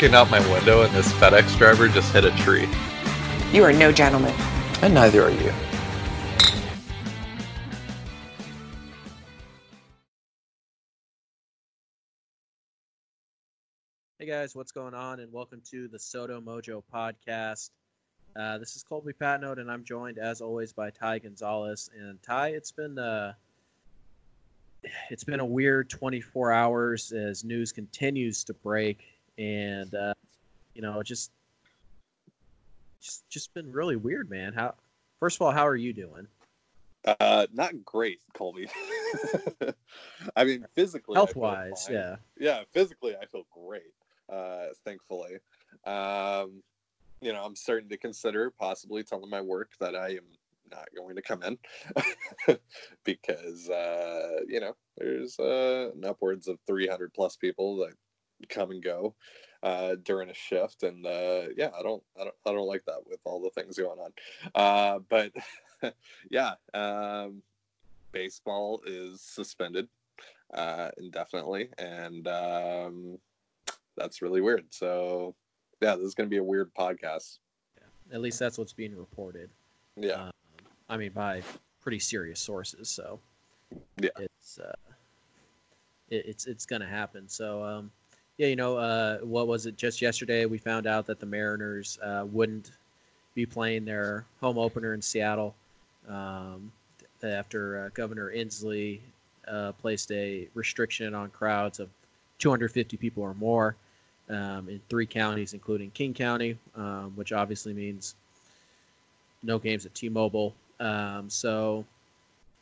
Looking out my window, and this FedEx driver just hit a tree. You are no gentleman. And neither are you. Hey guys, what's going on? And welcome to the SoDo Mojo podcast. Uh, this is Colby Patnode, and I'm joined as always by Ty Gonzalez. And Ty, it's been uh, it's been a weird 24 hours as news continues to break, and uh, you know, just just just been really weird, man. How first of all, how are you doing? Uh, not great, Colby. I mean, physically, health wise, yeah. yeah, physically, I feel great. Uh, thankfully, um, you know, I'm starting to consider possibly telling my work that I am not going to come in because uh, you know there's uh, an upwards of 300 plus people that come and go uh, during a shift, and uh, yeah, I don't, I don't, I don't like that with all the things going on. Uh, but yeah, um, baseball is suspended uh, indefinitely, and um, that's really weird. So, yeah, this is going to be a weird podcast. Yeah, At least that's what's being reported. Yeah, Um, I mean, by pretty serious sources. So Yeah. it's uh, it, it's it's gonna happen. So um, yeah, you know, uh, what was it? Just yesterday, we found out that the Mariners uh, wouldn't be playing their home opener in Seattle um, after uh, Governor Inslee uh, placed a restriction on crowds of 250 people or more um, in three counties, including King County, um, which obviously means no games at T-Mobile. Um, so,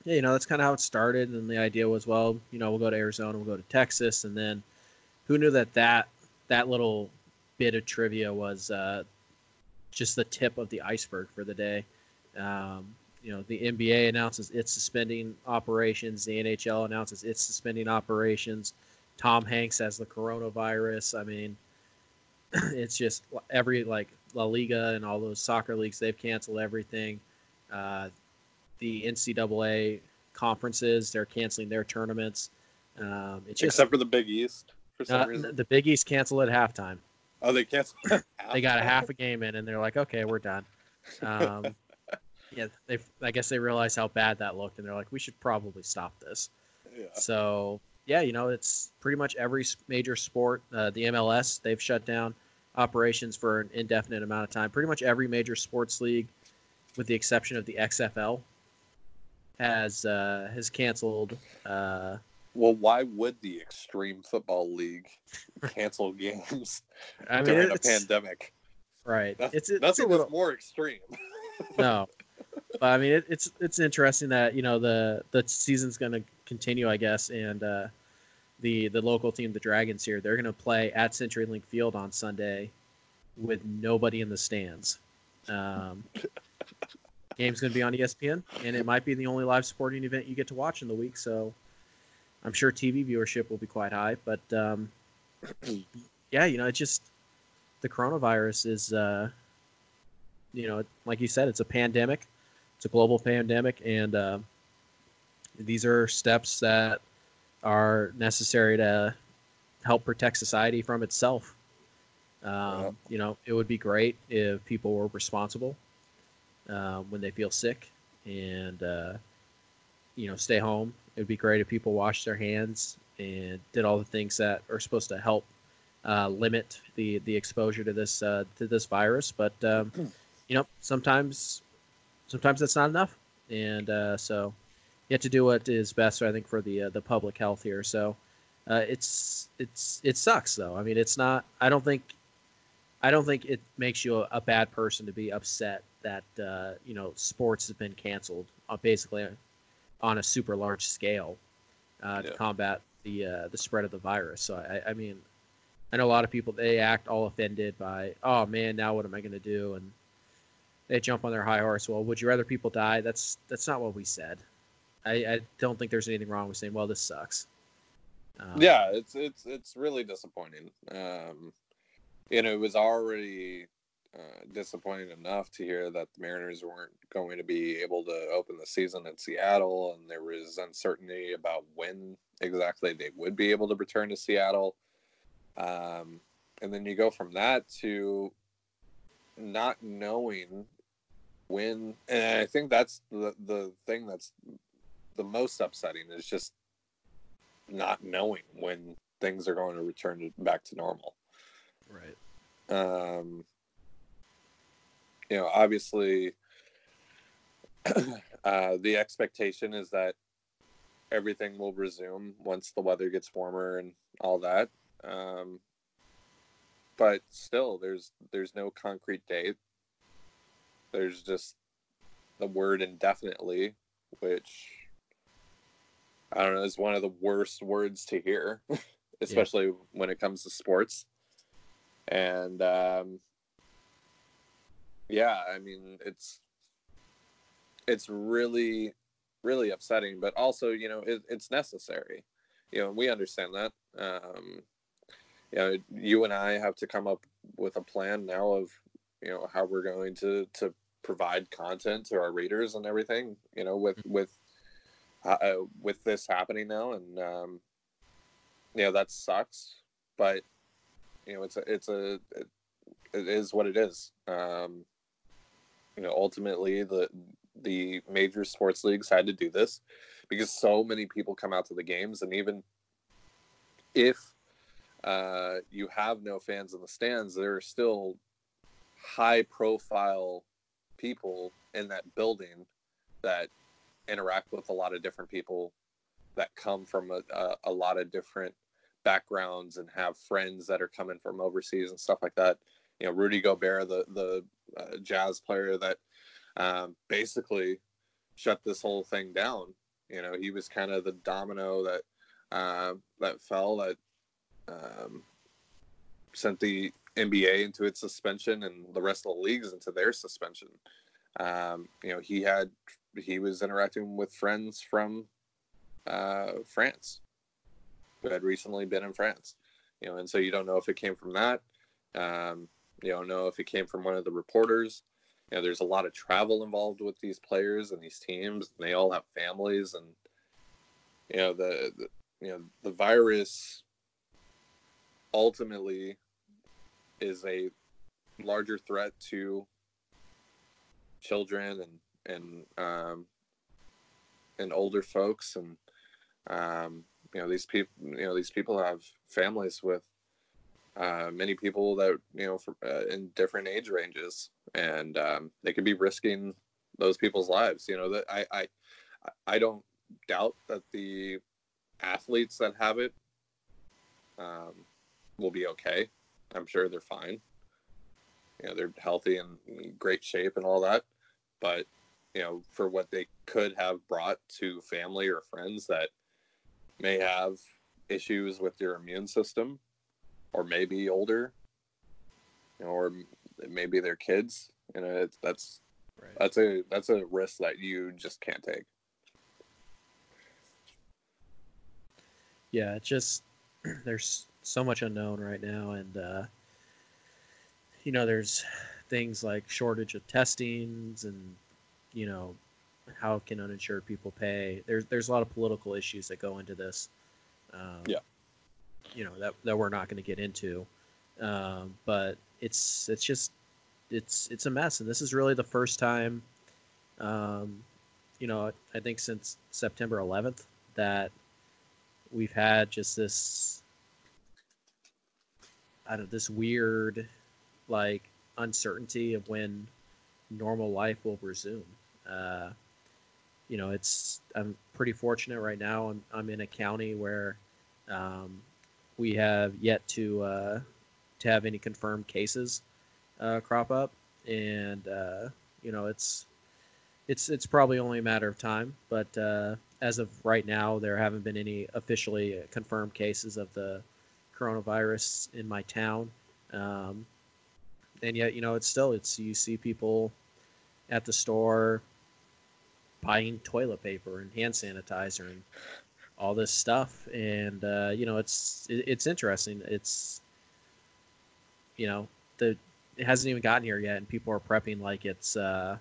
yeah, you know, that's kind of how it started. And the idea was, well, you know, we'll go to Arizona, we'll go to Texas, and then who knew that that that little bit of trivia was uh, just the tip of the iceberg for the day. Um, you know, the NBA announces it's suspending operations. The NHL announces it's suspending operations. Tom Hanks has the coronavirus. I mean, it's just every like La Liga and all those soccer leagues they've canceled everything. Uh, the NCAA conferences they're canceling their tournaments. Um, it's just except for the Big East for some uh, reason. the Big East canceled at halftime. Oh, they canceled. They got a half a game in, and they're like, "Okay, we're done." Um, yeah, they. I guess they realized how bad that looked, and they're like, "We should probably stop this." Yeah. So yeah, you know, it's pretty much every major sport. Uh, the MLS they've shut down operations for an indefinite amount of time. Pretty much every major sports league, with the exception of the XFL, has uh, has canceled. Uh, Well, why would the Extreme Football League cancel games I mean, during a pandemic? right? That's, It's it's nothing a little more extreme. no, but I mean, it, it's it's interesting that you know the the season's going to continue, I guess, and uh, the the local team, the Dragons here, they're going to play at CenturyLink Field on Sunday with nobody in the stands. Um, game's going to be on ESPN, and it might be the only live sporting event you get to watch in the week. So I'm sure TV viewership will be quite high. But um, yeah, you know, it's just the coronavirus is. Uh, you know, like you said, it's a pandemic. It's a global pandemic, and uh, these are steps that are necessary to help protect society from itself. Um, Yeah. You know, it would be great if people were responsible um, when they feel sick and uh, you know stay home. It would be great if people washed their hands and did all the things that are supposed to help uh, limit the the exposure to this uh, to this virus. But um, you know, sometimes sometimes that's not enough, and uh, so you have to do what is best, I think, for the uh, the public health here. So uh, it's it's it sucks though. I mean, it's not. I don't think I don't think it makes you a, a bad person to be upset that uh, you know sports have been canceled basically on a super large scale uh, to combat the uh, the spread of the virus. So I, I mean, I know a lot of people they act all offended by, oh man, now what am I going to do? And they jump on their high horse. Well, would you rather people die? That's that's not what we said. I, I don't think there's anything wrong with saying, well, this sucks. Um, yeah, it's it's it's really disappointing. Um, you know, it was already uh, disappointing enough to hear that the Mariners weren't going to be able to open the season in Seattle, and there was uncertainty about when exactly they would be able to return to Seattle. Um, and then you go from that to not knowing when, and I think that's the the thing that's the most upsetting is just not knowing when things are going to return to, back to normal. Right. Um, you know, obviously, uh, the expectation is that everything will resume once the weather gets warmer and all that. Um, but still, there's there's no concrete date. There's just the word indefinitely, which I don't know is one of the worst words to hear, especially yeah. when it comes to sports. And um, yeah, I mean it's it's really really upsetting, but also you know it, it's necessary. You know, we understand that. Um, you know, you and I have to come up with a plan now of you know how we're going to to provide content to our readers and everything. You know, with mm-hmm. with uh, with this happening now, and um, you know that sucks, but you know it's a it's a it, it is what it is. Um, you know, ultimately the the major sports leagues had to do this because so many people come out to the games, and even if uh, you have no fans in the stands, there are still high profile people in that building that interact with a lot of different people that come from a, a, a, lot of different backgrounds and have friends that are coming from overseas and stuff like that. You know, Rudy Gobert, the the uh, jazz player that um, basically shut this whole thing down. You know, he was kind of the domino that uh, that fell that um, sent the NBA into its suspension and the rest of the leagues into their suspension. Um, you know, he had he was interacting with friends from uh, France who had recently been in France. You know, and so you don't know if it came from that. Um, you don't know if it came from one of the reporters. You know, there's a lot of travel involved with these players and these teams, and they all have families, and you know the, the you know the virus ultimately is a larger threat to children and and um, and older folks and um, you know these people you know these people have families with uh, many people that you know uh, in different age ranges. And um, they could be risking those people's lives you know that I, I i don't doubt that the athletes that have it um, will be okay. I'm sure they're fine. You know they're healthy and in great shape and all that. But you know, for what they could have brought to family or friends that may have issues with their immune system or maybe older you know, or maybe their kids you know it's, that's right. that's a that's a risk that you just can't take yeah it's just there's so much unknown right now and uh you know there's things like shortage of testings and you know, how can uninsured people pay? There's there's a lot of political issues that go into this. Um, yeah. You know that that we're not going to get into, um, but it's it's just it's it's a mess, and this is really the first time, um, you know, I think since September 11th that we've had just this out of this weird like uncertainty of when normal life will resume. Uh, you know, it's I'm pretty fortunate right now. I'm I'm in a county where um, we have yet to uh, to have any confirmed cases uh, crop up, and uh, you know, it's it's it's probably only a matter of time. But uh, as of right now, there haven't been any officially confirmed cases of the coronavirus in my town. Um, and yet, you know, it's still it's you see people at the store buying toilet paper and hand sanitizer and all this stuff, and uh, you know, it's it, it's interesting. It's you know the it hasn't even gotten here yet, and people are prepping like it's uh,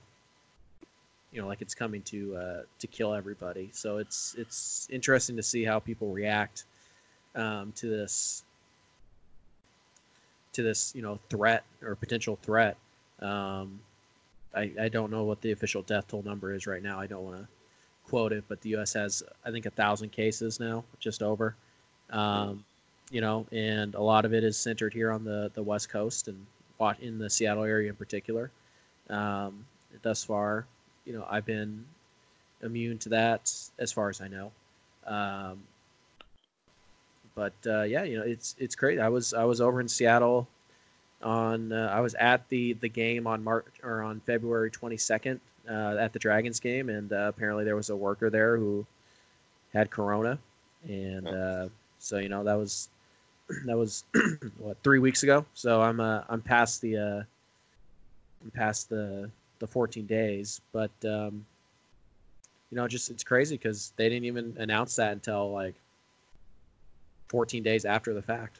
you know like it's coming to uh, to kill everybody. So it's it's interesting to see how people react um, to this to this you know threat or potential threat. Um, I, I don't know what the official death toll number is right now. I don't want to quote it, but the U.S. has I think a thousand cases now, just over. Um, you know, and a lot of it is centered here on the the West Coast and in the Seattle area in particular. Um, thus far, you know, I've been immune to that as far as I know. Um, but uh, yeah, you know, it's it's great. I was I was over in Seattle on uh, I was at the the game on March or on February 22nd uh, at the Dragons game, and uh, apparently there was a worker there who had corona, and uh, so you know that was that was what three weeks ago. So I'm uh, I'm past the uh, I'm past the the 14 days, but um, you know just it's crazy because they didn't even announce that until like 14 days after the fact.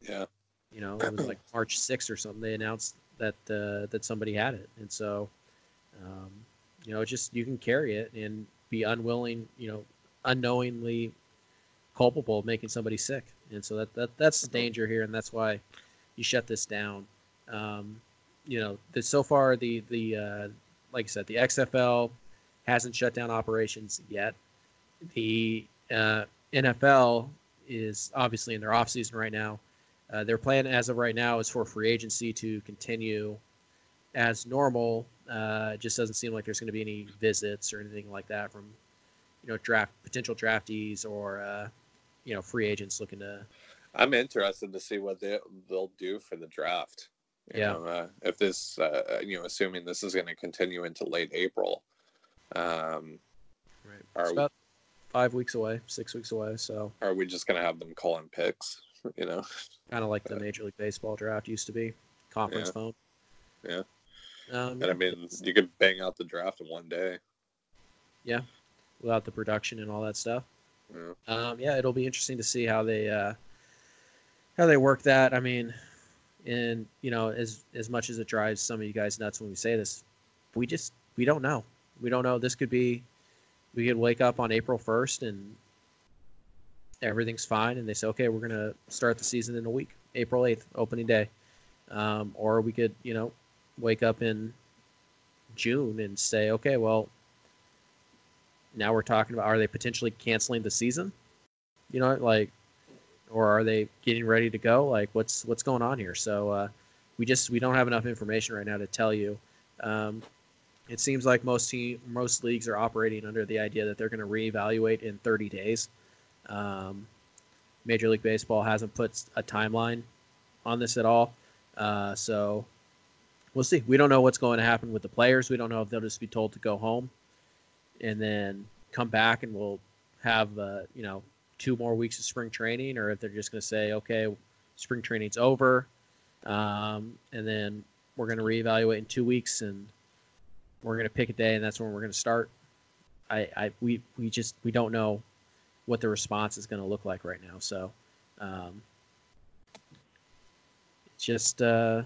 Yeah. You know, it was like March 6th or something. They announced that uh, that somebody had it, and so um, you know, just you can carry it and be unwilling, you know, unknowingly culpable of making somebody sick, and so that, that that's the danger here, and that's why you shut this down. Um, you know, the, so far the the uh, like I said, the XFL hasn't shut down operations yet. The uh, NFL is obviously in their off season right now. Uh, their plan as of right now is for free agency to continue as normal. Uh, it just doesn't seem like there's going to be any visits or anything like that from, you know, draft potential draftees or uh, you know free agents looking to. I'm interested to see what they they'll do for the draft. You Yeah. Know, uh, if this, uh, you know, assuming this is going to continue into late April, um, Right. Are It's we- about five weeks away, six weeks away. So are we just going to have them calling picks? You know, kind of like the Major League Baseball draft used to be, conference Yeah. phone. Yeah. Um, and I mean, you could bang out the draft in one day. Yeah, without the production and all that stuff. Yeah. Um, yeah, it'll be interesting to see how they uh, how they work that. I mean, and you know, as as much as it drives some of you guys nuts when we say this, we just we don't know. We don't know. This could be we could wake up on April first and everything's fine, and they say, okay, we're gonna start the season in a week, April eighth, opening day, um, or we could you know wake up in June and say, okay, well, now we're talking about are they potentially canceling the season? You know, like, or are they getting ready to go? Like, what's what's going on here? So uh, we just we don't have enough information right now to tell you. Um, it seems like most team most leagues are operating under the idea that they're going to reevaluate in 30 days. Um, Major League Baseball hasn't put a timeline on this at all, uh, so we'll see. We don't know what's going to happen with the players. We don't know if they'll just be told to go home and then come back and we'll have uh, you know two more weeks of spring training, or if they're just going to say, okay, spring training's over, um, and then we're going to reevaluate in two weeks, and we're going to pick a day, and that's when we're going to start. I, I we we just we don't know what the response is going to look like right now, so um, it's just uh,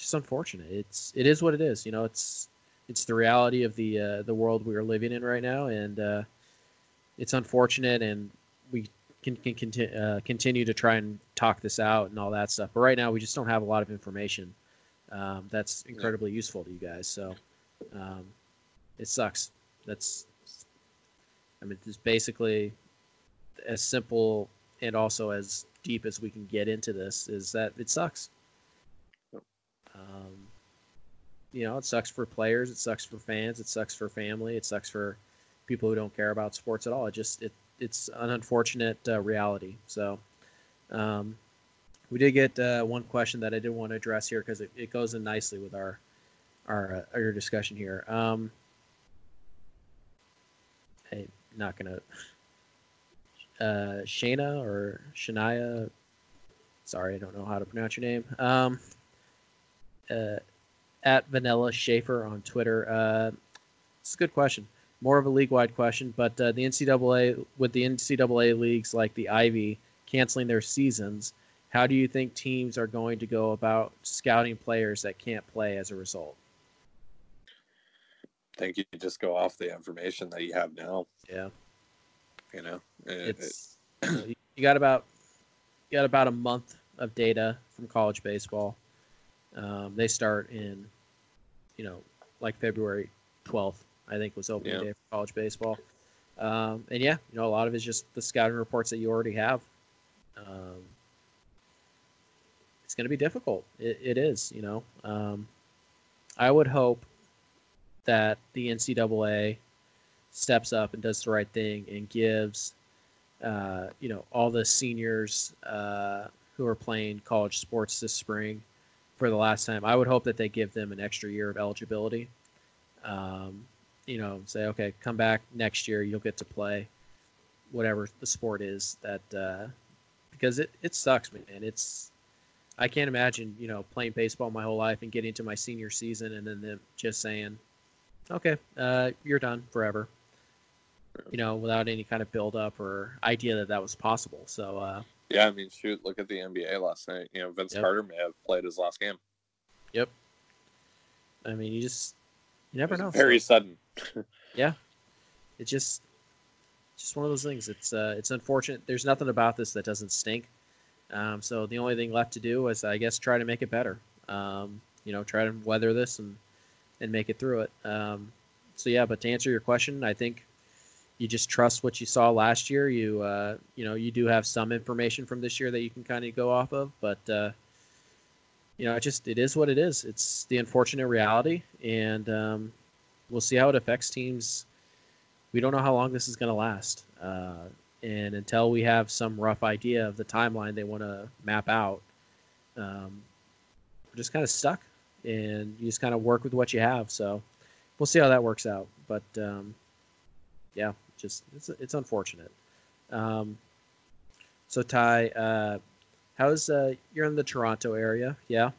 just unfortunate. It's it is what it is. You know, it's it's the reality of the uh, the world we are living in right now, and uh, it's unfortunate. And we can, can conti- uh, continue to try and talk this out and all that stuff. But right now, we just don't have a lot of information um, that's incredibly useful to you guys. So um, it sucks. That's I mean, it's basically as simple and also as deep as we can get into this. Is that it sucks. Um, you know, it sucks for players, it sucks for fans, it sucks for family, it sucks for people who don't care about sports at all. It just it it's an unfortunate uh, reality. So, um, we did get uh, one question that I did want to address here because it, it goes in nicely with our our uh, our discussion here. Um, I'm not gonna. uh, Shana or Shania. Sorry, I don't know how to pronounce your name. Um, uh, at Vanilla Schaefer on Twitter. Uh, it's a good question. More of a league-wide question, but uh, the NCAA with the NCAA leagues like the Ivy canceling their seasons, how do you think teams are going to go about scouting players that can't play as a result? I think you just go off the information that you have now. Yeah, You know, It- it's you, know, you got about you got about a month of data from college baseball. Um, they start in, you know, like February twelfth, I think was opening Yeah. day for college baseball. Um, and yeah, you know, a lot of it's just the scouting reports that you already have. Um, it's going to be difficult. It, it is, you know. Um, I would hope that the NCAA steps up and does the right thing and gives, uh, you know, all the seniors uh, who are playing college sports this spring for the last time. I would hope that they give them an extra year of eligibility. Um, you know, say, okay, come back next year, you'll get to play whatever the sport is that uh, because it, it sucks, man. It's I can't imagine, you know, playing baseball my whole life and getting to my senior season and then them just saying, okay, uh, you're done forever. You know, without any kind of build up or idea that that was possible. So, uh, yeah, I mean, shoot, look at the NBA last night. You know, Vince Yep. Carter may have played his last game. yep. I mean, you just you never know. Very sudden. Yeah. It's just just one of those things. It's uh, it's unfortunate. There's nothing about this that doesn't stink. Um, so the only thing left to do is, I guess, try to make it better. Um, you know, try to weather this and and make it through it. Um, so yeah, but to answer your question, I think you just trust what you saw last year. You uh, you know, you do have some information from this year that you can kind of go off of, but uh, you know, it just it is what it is. It's the unfortunate reality, and um, we'll see how it affects teams we don't know how long this is going to last. Uh, and until we have some rough idea of the timeline they want to map out, um, we're just kind of stuck. And you just kind of work with what you have. So we'll see how that works out. But um, yeah, just it's it's unfortunate. Um, so Ty, uh, how's uh, you're in the Toronto area? Yeah.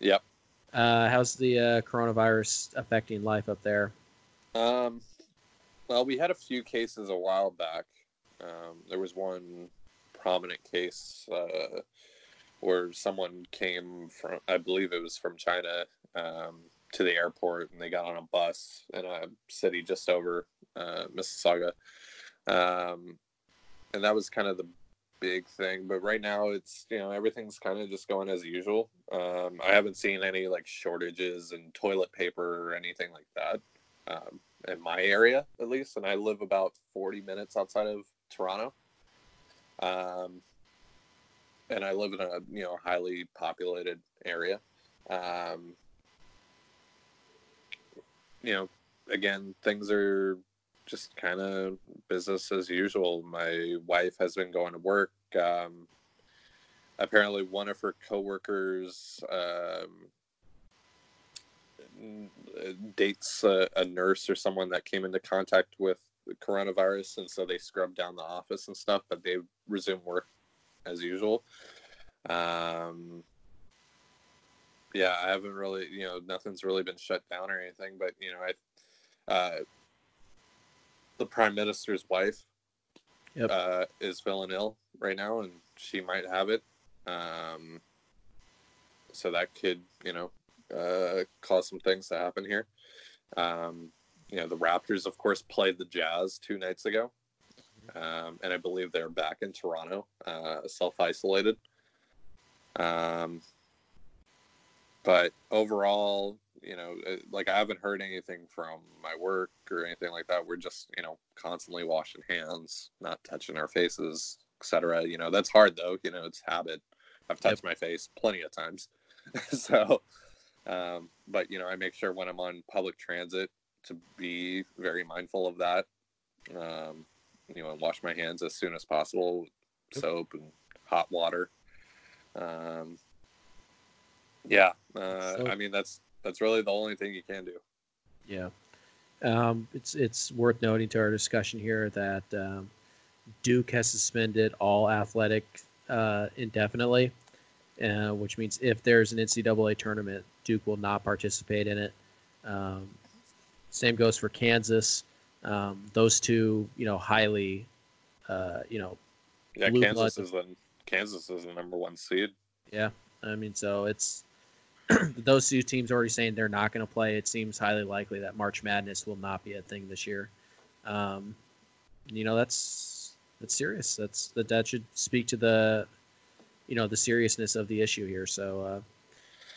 Yep. Uh, how's the uh, coronavirus affecting life up there? Um, well, we had a few cases a while back. Um, there was one prominent case uh, where someone came from, I believe it was from China, um, to the airport, and they got on a bus in a city just over uh, Mississauga, um, and that was kind of the big thing. But right now, it's you know everything's kind of just going as usual. Um, I haven't seen any like shortages in toilet paper or anything like that. Um, in my area at least and i live about 40 minutes outside of toronto um, and i live in a you know highly populated area um, you know again things are just kind of business as usual. My wife has been going to work. Um, apparently one of her coworkers um, dates a, a nurse or someone that came into contact with the coronavirus and so they scrubbed down the office and stuff but they resume work as usual. Um yeah i haven't really you know nothing's really been shut down or anything but you know i uh the prime minister's wife Yep. uh is feeling ill right now and she might have it um so that could you know uh, cause some things to happen here. Um, you know, the Raptors, of course, played the Jazz two nights ago, um, and I believe they're back in Toronto, uh, self isolated. Um, but overall, you know, uh, like I haven't heard anything from my work or anything like that. We're just, you know, constantly washing hands, not touching our faces, etc. You know, that's hard though. You know, it's habit. I've touched my face plenty of times, so um, but you know, I make sure when I'm on public transit to be very mindful of that. Um, you know, and wash my hands as soon as possible, soap and hot water. Um, yeah, uh, So- I mean that's that's really the only thing you can do. Yeah. Um, it's it's worth noting to our discussion here that um, Duke has suspended all athletic uh, indefinitely, uh, which means if there's an NCAA tournament, Duke will not participate in it. Um, same goes for Kansas. Um, those two, you know, highly, uh, you know, Yeah, Kansas blood. is the Kansas is the number one seed. Yeah, I mean, so it's those two teams already saying they're not going to play. It seems highly likely that March Madness will not be a thing this year. Um, you know, that's that's serious. That's that that should speak to the, you know, the seriousness of the issue here. So, uh,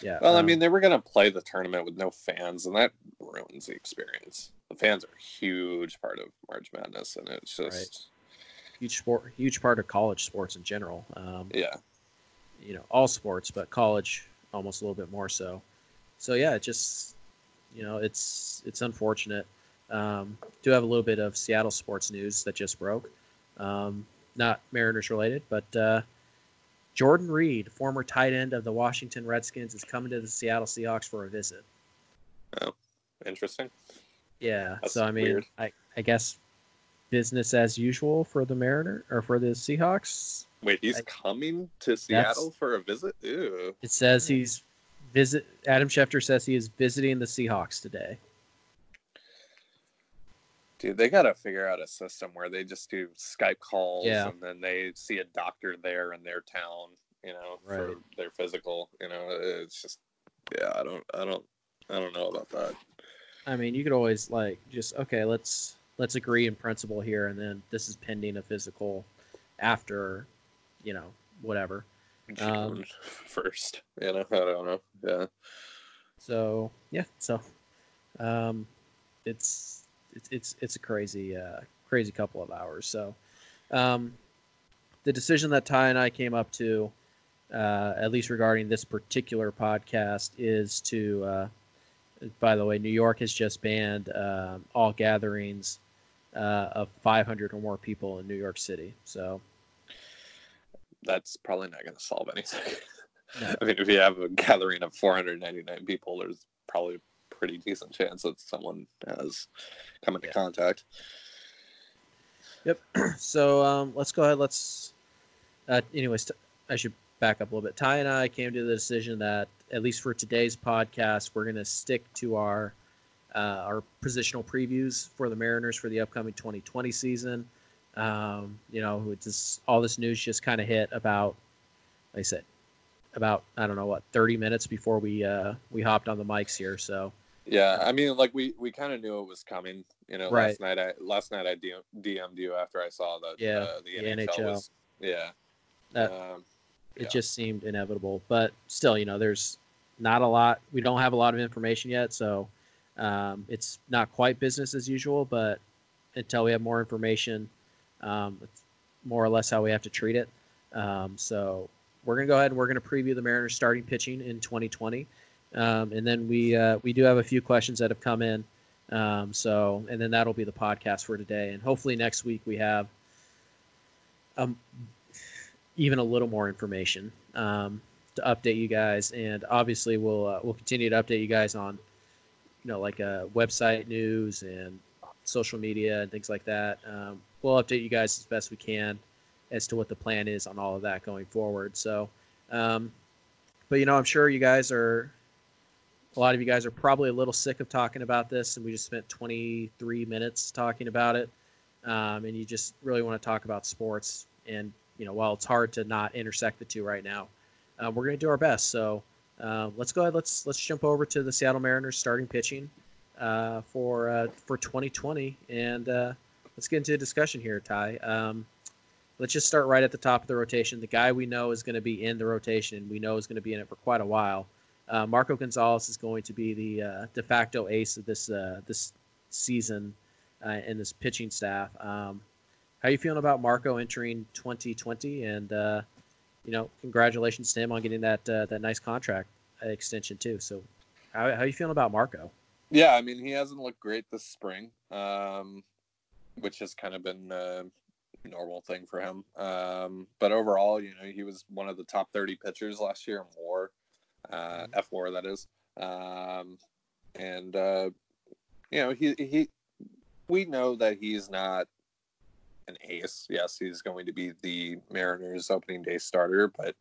yeah. Well, I um, mean, they were going to play the tournament with no fans, and that ruins the experience. The fans are a huge part of March Madness, and it's just huge sport, huge part of college sports in general. Um, yeah. you know all sports but college almost a little bit more so. So yeah it just you know it's it's unfortunate. Um, do have a little bit of seattle sports news that just broke. Um, not mariners related but uh, jordan reed former tight end of the washington redskins is coming to the seattle seahawks for a visit. Oh, Interesting. yeah That's so i mean weird. I, I guess business as usual for the mariner or for the seahawks Wait, he's I- coming to Seattle for a visit? Ew. It says he's visit. Adam Schefter says he is visiting the Seahawks today. Dude, they got to figure out a system where they just do Skype calls Yeah. and then they see a doctor there in their town, you know, for their physical. You know, it's just, yeah, I don't, I don't, I don't know about that. I mean, you could always like just okay, let's let's agree in principle here, and then this is pending a physical after, you know, whatever. Um, first, you know, I don't know. Yeah. So yeah, so um, it's it's it's it's a crazy uh, crazy couple of hours. So um, the decision that Ty and I came up to, uh, at least regarding this particular podcast, is to. Uh, by the way, New York has just banned um, all gatherings uh, of 500 or more people in New York City. So That's probably not going to solve anything. No. I mean, if you have a gathering of 499 people, there's probably a pretty decent chance that someone has come into Yeah. contact. Yep. So um, let's go ahead. Let's. Uh, anyways, t- I should back up a little bit. Ty and I came to the decision that at least for today's podcast, we're going to stick to our uh, our positional previews for the Mariners for the upcoming 2020 season. Um, you know, it's just, all this news just kind of hit about, like I said, about I don't know what 30 minutes before we uh, we hopped on the mics here. So Yeah, I mean, like we we kind of knew it was coming. You know, Right. last night I last night I DM, DM'd you after I saw that Yeah, uh, the, the NHL, NHL. was yeah. that um, it yeah. just seemed inevitable. But still, you know, there's not a lot. We don't have a lot of information yet, so um, it's not quite business as usual. But until we have more information, um, it's more or less how we have to treat it. Um, so we're gonna go ahead and we're gonna preview the Mariners starting pitching in 2020, um, and then we uh, we do have a few questions that have come in. Um, so and then that'll be the podcast for today, and hopefully next week we have um, even a little more information um, to update you guys. And obviously, we'll uh, we'll continue to update you guys on, you know, like uh, website news and social media and things like that. Um, we'll update you guys as best we can as to what the plan is on all of that going forward. So, um, but you know, I'm sure you guys are. A lot of you guys are probably a little sick of talking about this, and we just spent 23 minutes talking about it. Um, and you just really want to talk about sports. And you know, while it's hard to not intersect the two right now, uh, we're going to do our best. So uh, let's go ahead. Let's let's jump over to the Seattle Mariners starting pitching uh, for uh, for 2020, and uh, let's get into a discussion here, Ty. Um, let's just start right at the top of the rotation. The guy we know is going to be in the rotation, we know is going to be in it for quite a while. Uh, Marco Gonzalez is going to be the uh, de facto ace of this uh, this season uh, in this pitching staff. Um, how are you feeling about Marco entering 2020? And uh, you know, congratulations to him on getting that uh, that nice contract extension too. So, how how you feeling about Marco? Yeah, I mean, he hasn't looked great this spring, um, which has kind of been a normal thing for him. Um, but overall, you know, he was one of the top 30 pitchers last year in WAR, uh, F WAR that is. Um, and uh, you know, he he we know that he's not an ace. Yes, he's going to be the Mariners opening day starter, but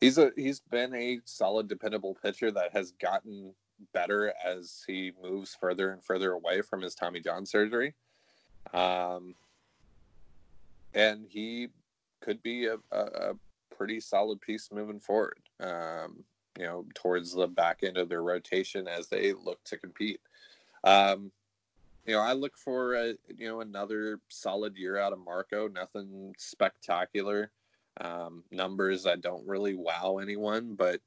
he's a he's been a solid, dependable pitcher that has gotten better as he moves further and further away from his Tommy John surgery. Um, and he could be a, a, pretty solid piece moving forward. Um, you know, towards the back end of their rotation as they look to compete. Um, you know, I look for a, you know another solid year out of Marco. Nothing spectacular, um, numbers that don't really wow anyone, but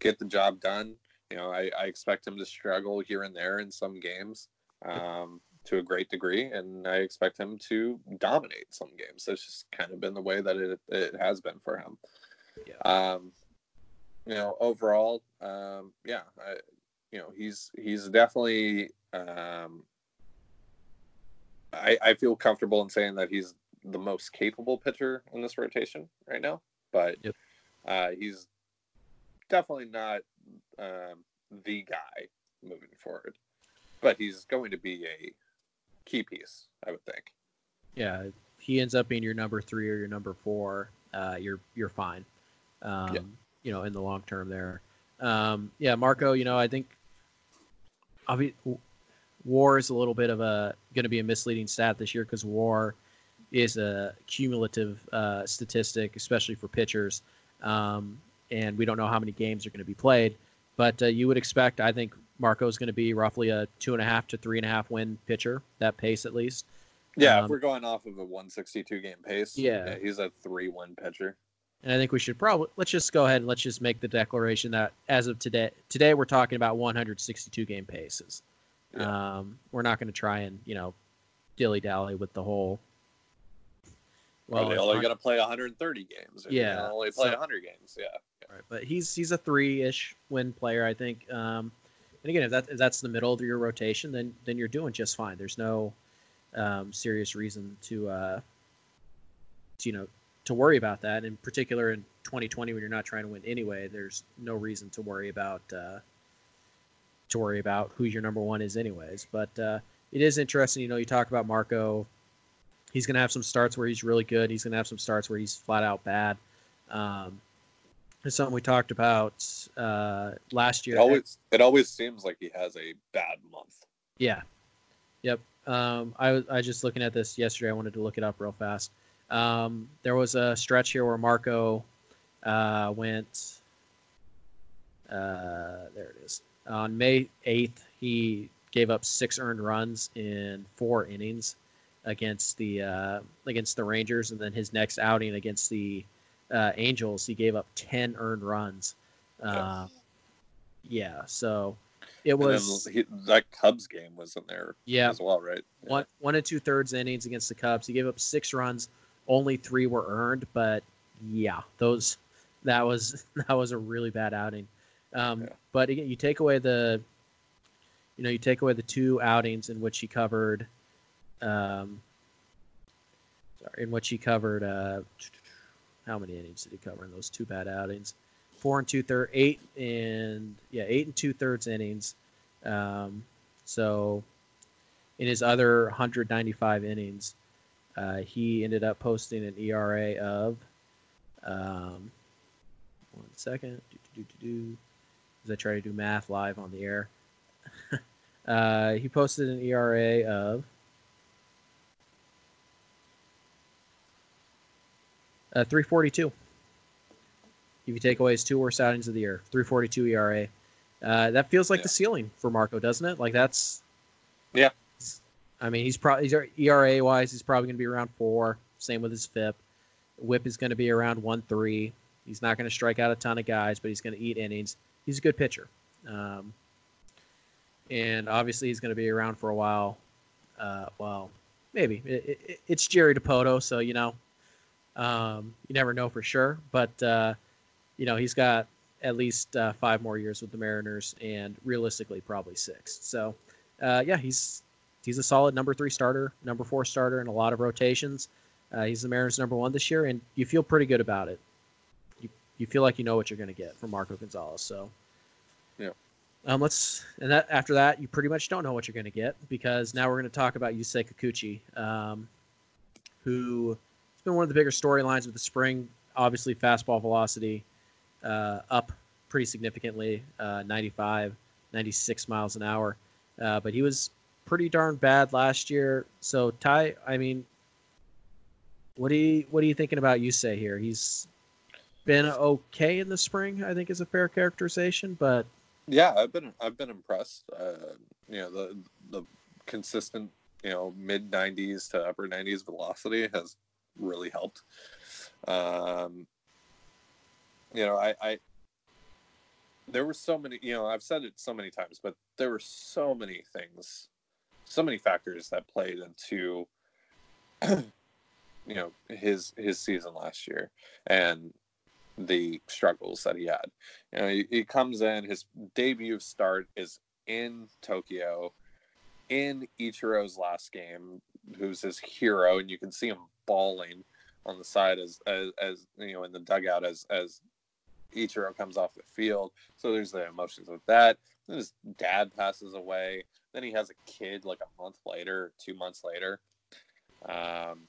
get the job done. You know, I, I expect him to struggle here and there in some games um, to a great degree, and I expect him to dominate some games. That's just kind of been the way that it it has been for him. Yeah. Um, you know, overall, um, yeah, I, you know, he's he's definitely. Um, I I feel comfortable in saying that he's the most capable pitcher in this rotation right now, but Yep. uh, he's definitely not um, the guy moving forward. But he's going to be a key piece, I would think. Yeah, if he ends up being your number three or your number four, uh, you're you're fine. Um, Yeah. You know, in the long term there. Um, yeah, Marco. You know, I think. Obvi- WAR is a little bit of a going to be a misleading stat this year because WAR is a cumulative uh, statistic, especially for pitchers, um, and we don't know how many games are going to be played. But uh, you would expect, I think, Marco is going to be roughly a two and a half to three and a half win pitcher, that pace at least. Yeah, Um, if we're going off of a 162 game pace, Yeah. he's a 3 win pitcher. And I think we should probably let's just go ahead and let's just make the declaration that as of today, today we're talking about 162 game paces. Yeah. Um, we're not going to try and you know dilly dally with the whole. Well, they only going to play 130 games. Yeah, only play so- 100 games. Yeah. Right, but he's he's a three-ish win player, I think. Um, and again, if that if that's the middle of your rotation, then then you're doing just fine. There's no um, serious reason to, uh, to you know to worry about that. In particular, in 2020, when you're not trying to win anyway, there's no reason to worry about uh, to worry about who your number one is, anyways. But uh, it is interesting. You know, you talk about Marco. He's going to have some starts where he's really good. He's going to have some starts where he's flat out bad. Um, it's something we talked about uh, last year. It always, it always seems like he has a bad month. Yeah. Yep. Um, I was I just looking at this yesterday. I wanted to look it up real fast. Um, there was a stretch here where Marco uh, went. Uh, there it is. On May eighth, he gave up six earned runs in four innings against the uh, against the Rangers, and then his next outing against the uh, Angels, he gave up ten earned runs. Uh, yeah, so it was he, that Cubs game was in there yeah as well, right? Yeah. one one and two thirds innings against the Cubs. He gave up six runs, only three were earned, but yeah, those that was that was a really bad outing. Um, Yeah. But again, you take away the, you know, you take away the two outings in which he covered, um, sorry, in which he covered. Uh, how many innings did he cover in those two bad outings? Four and two third, eight and yeah, eight and two thirds innings. Um, so in his other 195 innings, uh, he ended up posting an ERA of um, one second. Do, do, do. As I try to do math live on the air, uh, he posted an ERA of uh, 342. If you take away his two worst outings of the year, 342 ERA. Uh, that feels like Yeah. the ceiling for Marco, doesn't it? Like that's Yeah. I mean, he's probably he's ERA wise, he's probably going to be around four. Same with his FIP. Whip is going to be around one three. He's not going to strike out a ton of guys, but he's going to eat innings. He's a good pitcher, um, and obviously he's going to be around for a while. Uh, well, maybe it, it, it's Jerry Dipoto, so you know, um, you never know for sure. But uh, you know, he's got at least uh, five more years with the Mariners, and realistically, probably six. So, uh, yeah, he's he's a solid number three starter, number four starter in a lot of rotations. Uh, he's the Mariners' number one this year, and you feel pretty good about it. You you feel like you know what you're going to get from Marco Gonzalez. So, Yeah. Um, let's and that after that, you pretty much don't know what you're going to get because now we're going to talk about Yusei Kikuchi. Um, who has been one of the bigger storylines of the spring. Obviously, fastball velocity uh, up pretty significantly, uh, 95, 96 miles an hour. Uh, but he was pretty darn bad last year. So Ty, I mean, what do you what are you thinking about Yusei here? He's been okay in the spring, I think is a fair characterization, but Yeah, I've been I've been impressed. Uh, you know the the consistent you know mid 90s to upper 90s velocity has really helped. Um, you know I, I there were so many you know I've said it so many times, but there were so many things, so many factors that played into you know his his season last year and the struggles that he had. You know, he, he comes in, his debut start is in Tokyo, in Ichiro's last game, who's his hero, and you can see him bawling on the side as as, as you know in the dugout as as Ichiro comes off the field. So there's the emotions of that. Then his dad passes away. Then he has a kid like a month later, two months later. Um,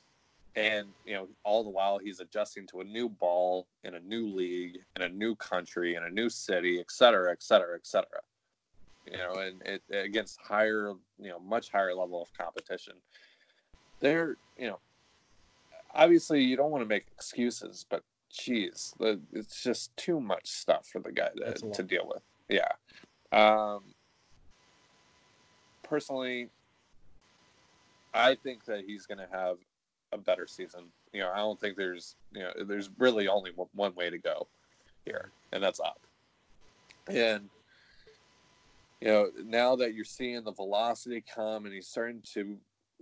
and you know all the while he's adjusting to a new ball in a new league in a new country in a new city et cetera et cetera et cetera you know and it against higher you know much higher level of competition there you know obviously you don't want to make excuses but geez the- it's just too much stuff for the guy to, to deal with yeah um personally i think that he's going to have a better season. You know, I don't think there's you know there's really only one, one way to go here, and that's up. And you know, now that you're seeing the velocity come, and he's starting to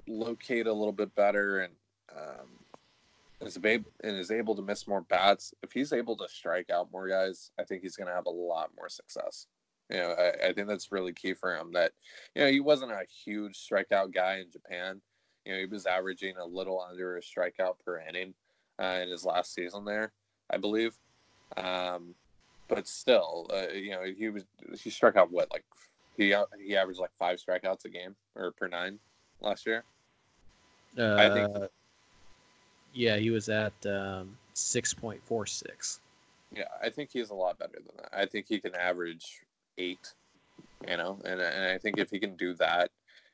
locate a little bit better, and um, is able and is able to miss more bats. If he's able to strike out more guys, I think he's going to have a lot more success. You know, I, I think that's really key for him. That you know he wasn't a huge strikeout guy in Japan. You know, he was averaging a little under a strikeout per inning uh, in his last season there, I believe. Um, but still, uh, you know, he was he struck out what like he he averaged like five strikeouts a game or per nine last year. uh, I think- yeah, he was at um, 6.46. Yeah, I think he's a lot better than that. I think he can average eight, you know, and and I think if he can do that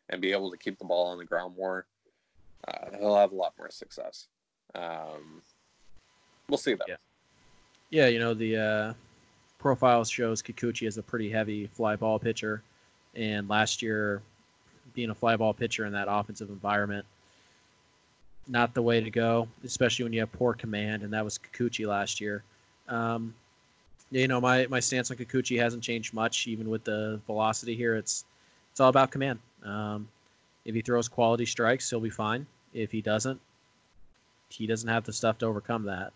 and be able to keep the ball on the ground more, uh, he'll have a lot more success. Um, we'll see though. Yeah. Yeah, you know, the uh, profile shows Kikuchi as a pretty heavy fly ball pitcher. And last year, being a fly ball pitcher in that offensive environment, not the way to go, especially when you have poor command. And that was Kikuchi last year. Um, you know, my, my stance on Kikuchi hasn't changed much, even with the velocity here. It's it's all about command. Um, if he throws quality strikes, he'll be fine. If he doesn't, he doesn't have the stuff to overcome that.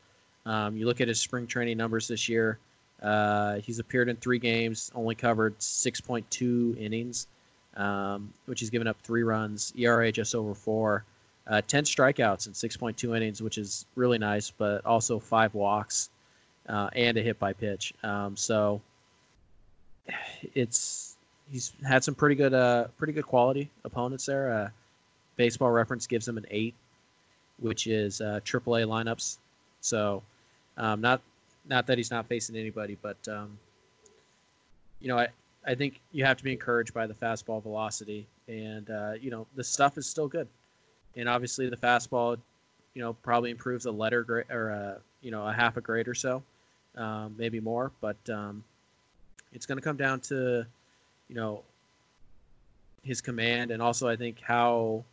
Um, you look at his spring training numbers this year. Uh, he's appeared in three games, only covered 6.2 innings, um, which he's given up three runs, ERA just over four, uh, 10 strikeouts in 6.2 innings, which is really nice, but also five walks uh, and a hit by pitch. Um, so it's he's had some pretty good, uh, pretty good quality opponents there. Uh, baseball Reference gives him an eight, which is uh, AAA lineups. So, um, not not that he's not facing anybody, but um, you know, I I think you have to be encouraged by the fastball velocity, and uh, you know the stuff is still good, and obviously the fastball, you know, probably improves a letter grade or a, you know a half a grade or so, um, maybe more, but um, it's going to come down to you know his command, and also I think how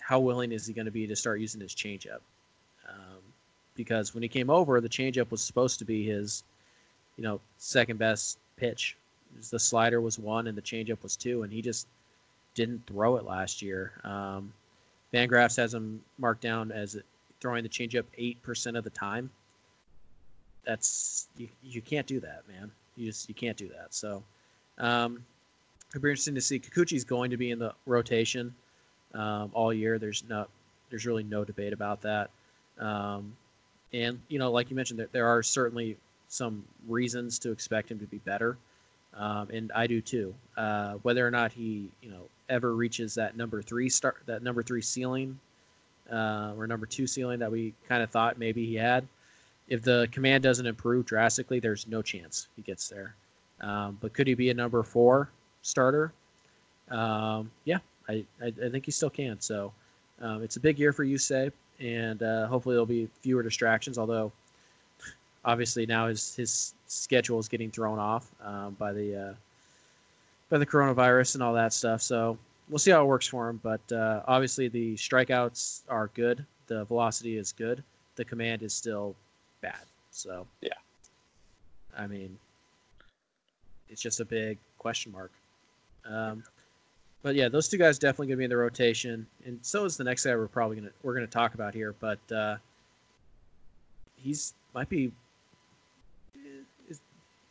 how willing is he going to be to start using his changeup? Um, because when he came over, the changeup was supposed to be his, you know, second best pitch. The slider was one, and the changeup was two, and he just didn't throw it last year. Um, Fangraphs has him marked down as throwing the changeup eight percent of the time. That's you, you can't do that, man. You just you can't do that. So um, it'll be interesting to see. Kikuchi's going to be in the rotation um, all year. There's no, there's really no debate about that. Um, and you know, like you mentioned, there, there are certainly some reasons to expect him to be better, um, and I do too. Uh, whether or not he, you know, ever reaches that number three start, that number three ceiling, uh, or number two ceiling that we kind of thought maybe he had. If the command doesn't improve drastically, there's no chance he gets there. Um, but could he be a number four starter? Um, yeah, I, I, I, think he still can. So um, it's a big year for Yusei, and uh, hopefully there'll be fewer distractions. Although obviously now his his schedule is getting thrown off um, by the uh, by the coronavirus and all that stuff. So we'll see how it works for him. But uh, obviously the strikeouts are good. The velocity is good. The command is still bad. So yeah, I mean, it's just a big question mark. Um, but yeah, those two guys definitely going to be in the rotation, and so is the next guy we're probably going to we're to talk about here. But uh, he's might be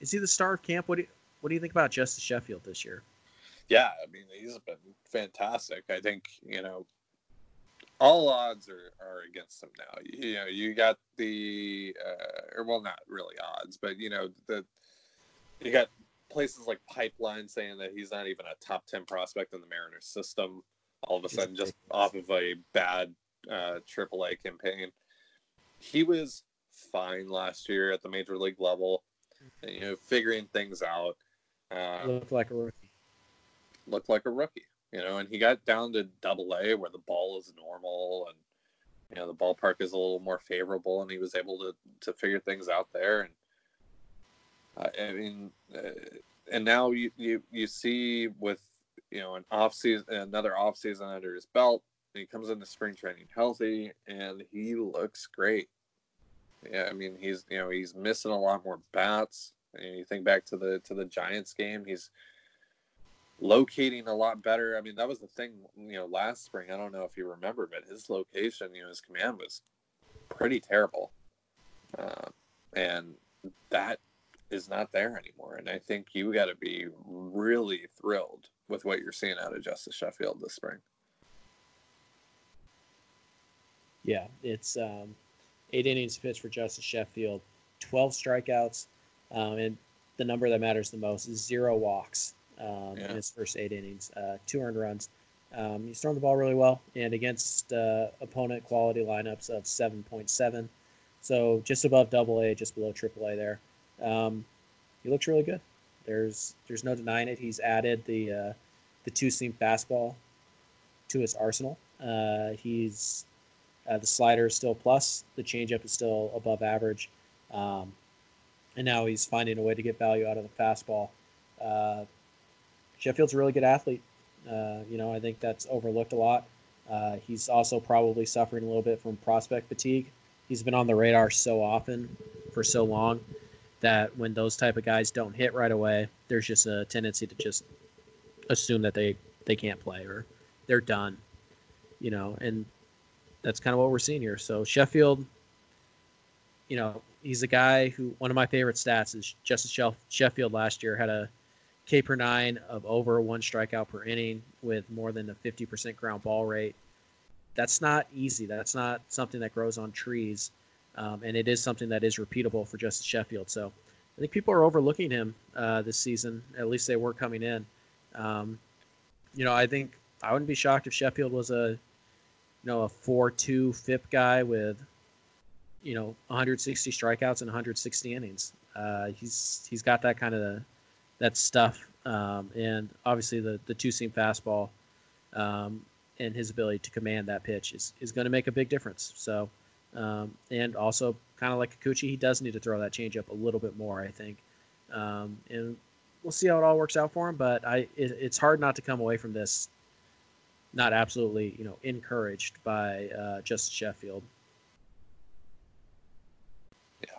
is he the star of camp? What do you, what do you think about Justus Sheffield this year? Yeah, I mean he's been fantastic. I think you know all odds are, are against him now. You, know, you got the uh, or well, not really odds, but you know the you got places like Pipeline saying that he's not even a top ten prospect in the Mariners system. All of a sudden, just off of a bad uh, AAA campaign, he was fine last year at the major league level. You know, figuring things out. Uh, looked like a rookie. Looked like a rookie, you know, and he got down to Double A where the ball is normal and you know the ballpark is a little more favorable, and he was able to to figure things out there. And uh, I mean, uh, and now you, you you see with you know an off season, another off season under his belt, he comes into spring training healthy, and he looks great. Yeah, I mean he's you know he's missing a lot more bats. And you think back to the to the Giants game, he's locating a lot better. I mean that was the thing you know last spring. I don't know if you remember, but his location, you know, his command was pretty terrible, uh, and that is not there anymore. And I think you got to be really thrilled with what you're seeing out of Justus Sheffield this spring. Yeah, it's um, eight innings pitched for Justus Sheffield, 12 strikeouts, um, and the number that matters the most is zero walks um, yeah. in his first eight innings, uh, two earned runs. Um, he's thrown the ball really well and against uh, opponent quality lineups of 7.7. So just above double A, just below triple A there. Um, he looks really good. There's there's no denying it. He's added the uh, the two seam fastball to his arsenal. Uh, he's uh, the slider is still plus. The changeup is still above average. Um, and now he's finding a way to get value out of the fastball. Uh, Sheffield's a really good athlete. Uh, you know, I think that's overlooked a lot. Uh, he's also probably suffering a little bit from prospect fatigue. He's been on the radar so often for so long that when those type of guys don't hit right away, there's just a tendency to just assume that they they can't play or they're done. You know, and that's kind of what we're seeing here. So Sheffield, you know, he's a guy who one of my favorite stats is Justus Sheffield last year had a K per nine of over one strikeout per inning with more than a 50% ground ball rate. That's not easy. That's not something that grows on trees. Um, and it is something that is repeatable for Justus Sheffield. So I think people are overlooking him uh, this season. At least they were coming in. Um, you know, I think I wouldn't be shocked if Sheffield was a you know, a 4-2 FIP guy with, you know, 160 strikeouts and 160 innings. Uh, he's he's got that kind of that stuff, um, and obviously the the two seam fastball um, and his ability to command that pitch is is going to make a big difference. So, um, and also kind of like Kikuchi, he does need to throw that changeup a little bit more, I think. Um, and we'll see how it all works out for him. But I, it, it's hard not to come away from this not absolutely, you know, encouraged by uh, just Sheffield. Yeah.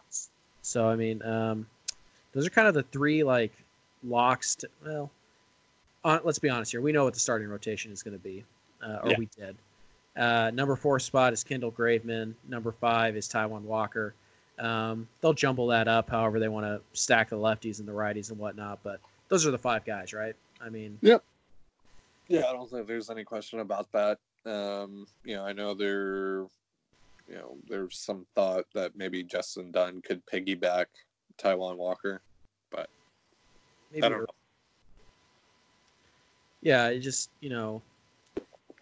So I mean, um, those are kind of the three like locks. To, well, uh, let's be honest here. We know what the starting rotation is going to be, uh, or yeah. we did. Uh, number four spot is Kendall Graveman. Number five is Taijuan Walker. Um, they'll jumble that up however they want to stack the lefties and the righties and whatnot. But those are the five guys, right? I mean, yep. Yeah, I don't think there's any question about that. Um, you know, I know there, you know, there's some thought that maybe Justin Dunn could piggyback Taijuan Walker, but maybe I don't know. Yeah, it just you know,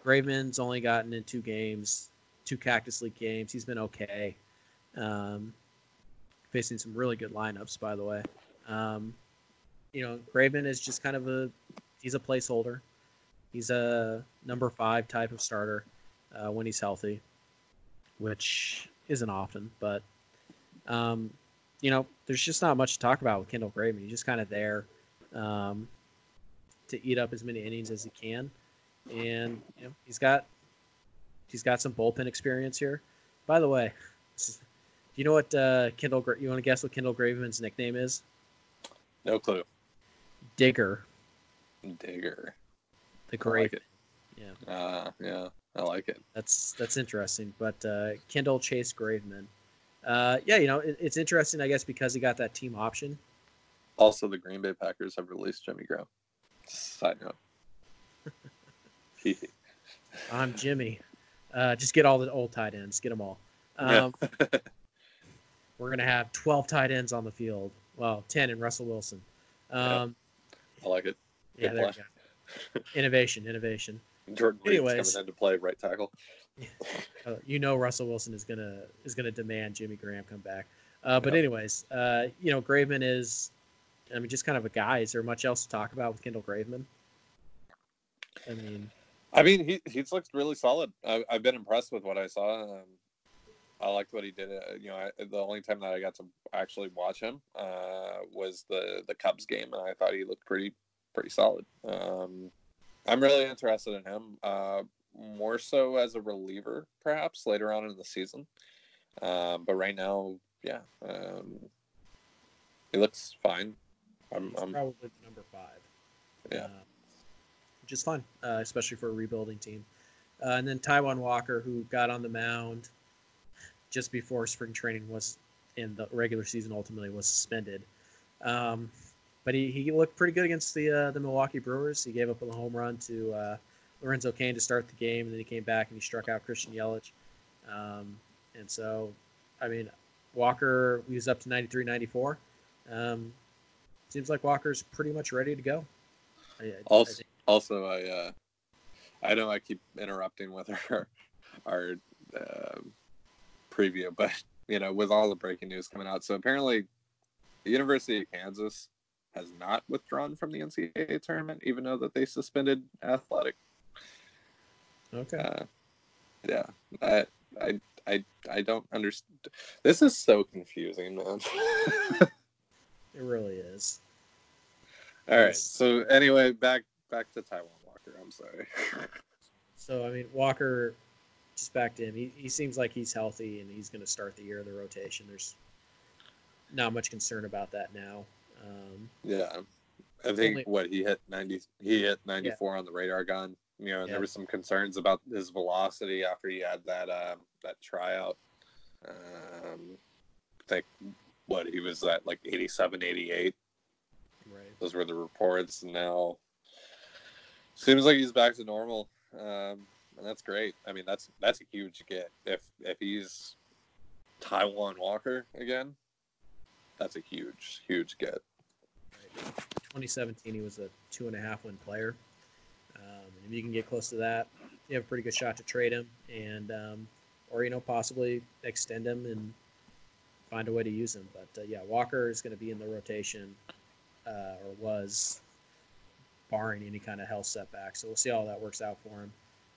Graveman's only gotten in two games, two Cactus League games. He's been okay. Um, facing some really good lineups, by the way. Um, you know, Graveman is just kind of a he's a placeholder. He's a number five type of starter uh, when he's healthy, which isn't often. But um, you know, there's just not much to talk about with Kendall Graveman. He's just kind of there um, to eat up as many innings as he can, and you know, he's got he's got some bullpen experience here. By the way, do you know what uh, Kendall? You want to guess what Kendall Graveman's nickname is? No clue. Digger. Digger. The I Grave. like. Yeah. Uh, yeah, I like it. That's that's interesting. But uh, Kendall Chase Graveman. Uh, yeah, you know, it, it's interesting, I guess, because he got that team option. Also, the Green Bay Packers have released Jimmy Graham. Side note. I'm Jimmy. Uh, just get all the old tight ends. Get them all. Yeah. Um, we're gonna have 12 tight ends on the field. Well, 10 and Russell Wilson. Um, I like it. yeah, Good there you go. Innovation, innovation. Jordan Reed's Anyways. coming in to play right tackle. Uh, you know Russell Wilson is gonna is gonna demand Jimmy Graham come back. Uh, but Yeah. anyways, uh, you know Graveman is, I mean, just kind of a guy. Is there much else to talk about with Kendall Graveman? I mean, I mean, he he's looked really solid. I, I've been impressed with what I saw. Um, I liked what he did. Uh, you know, I, the only time that I got to actually watch him uh, was the the Cubs game, and I thought he looked pretty pretty solid. Um, I'm really interested in him, uh, more so as a reliever, perhaps later on in the season. Um, but right now, yeah, um, he looks fine. I'm, he's I'm probably the number five. Yeah. Uh, which is fun, uh, especially for a rebuilding team. Uh, and then Taijuan Walker, who got on the mound just before spring training was in the regular season, ultimately was suspended. Um, but he, he looked pretty good against the uh, the Milwaukee Brewers. He gave up a home run to uh, Lorenzo Cain to start the game, and then he came back and he struck out Christian Yelich. Um, and so, I mean, Walker he was up to 93, 94. Um, seems like Walker's pretty much ready to go. I, I- I Also, think- also, I uh, I know I keep interrupting with our our um preview, but you know, with all the breaking news coming out, so apparently, the University of Kansas has not withdrawn from the NCAA tournament, even though that they suspended athletic. okay. Uh, yeah, I I I I don't understand. This is so confusing, man. It really is. all right. So anyway, back back to Taijuan Walker. I'm sorry. So I mean, Walker, just back to him. He, he seems like he's healthy and he's going to start the year of the rotation. There's not much concern about that now. Um, Yeah, I think Only- what he hit ninety, he hit ninety four on the radar gun. You know, and Yeah. there was some concerns about his velocity after he had that um, that tryout. Um, I think what he was at like 87, 88. right. Those were the reports. And now seems like he's back to normal, um, and that's great. I mean, that's that's a huge get if if he's Taijuan Walker again. That's a huge, huge get. 2017, he was a two and a half win player. Um, and if you can get close to that, you have a pretty good shot to trade him, and um, or you know possibly extend him and find a way to use him. But uh, yeah, Walker is going to be in the rotation, uh, or was, barring any kind of health setback. So we'll see how that works out for him.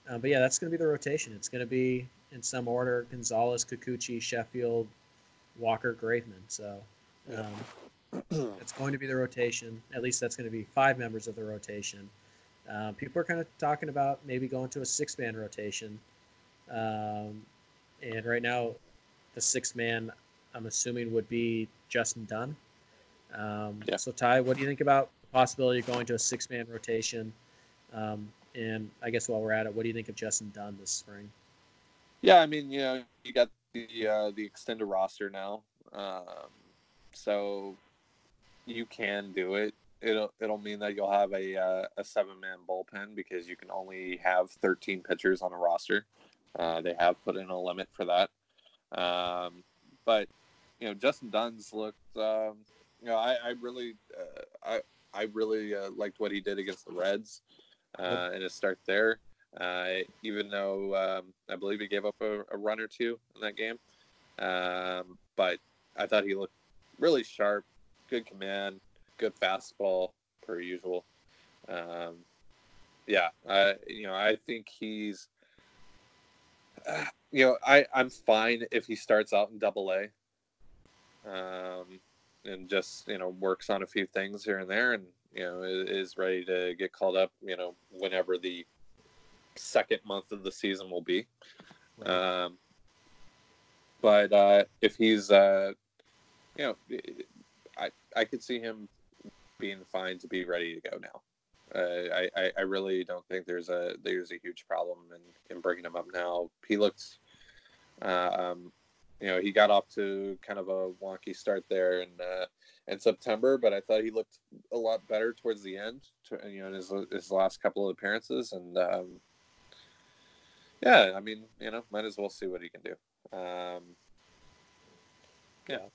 Um, but yeah, that's going to be the rotation. It's going to be in some order: Gonzalez, Kikuchi, Sheffield, Walker, Graveman. So. Um, it's going to be the rotation. At least that's going to be five members of the rotation. Um, people are kind of talking about maybe going to a six man rotation. Um, and right now, the six man, I'm assuming, would be Justin Dunn. Um, Yeah. So, Ty, what do you think about the possibility of going to a six man rotation? Um, and I guess while we're at it, what do you think of Justin Dunn this spring? Yeah, I mean, you know, you got the uh, the extended roster now, um, so you can do it. It'll it'll mean that you'll have a uh, a seven man bullpen because you can only have thirteen pitchers on a roster. Uh, they have put in a limit for that, um, but you know, Justin Dunn's looked. Um, you know, I, I really uh, I I really uh, liked what he did against the Reds uh, in his start there. Uh, even though um, I believe he gave up a, a, run or two in that game, um, but I thought he looked really sharp, good command, good fastball per usual. Um, yeah, I you know I think he's uh, you know I I'm fine if he starts out in Double A, um, and just you know works on a few things here and there, and you know is ready to get called up. You know whenever the second month of the season will be. Um, but uh, if he's, uh, you know, I I could see him being fine to be ready to go now. Uh, I, I really don't think there's a there's a huge problem in, in bringing him up now. He looks, uh, um, you know, he got off to kind of a wonky start there in uh, in September, but I thought he looked a lot better towards the end. To, you know, in his his last couple of appearances, and um, yeah, I mean, you know, might as well see what he can do. Um, yeah.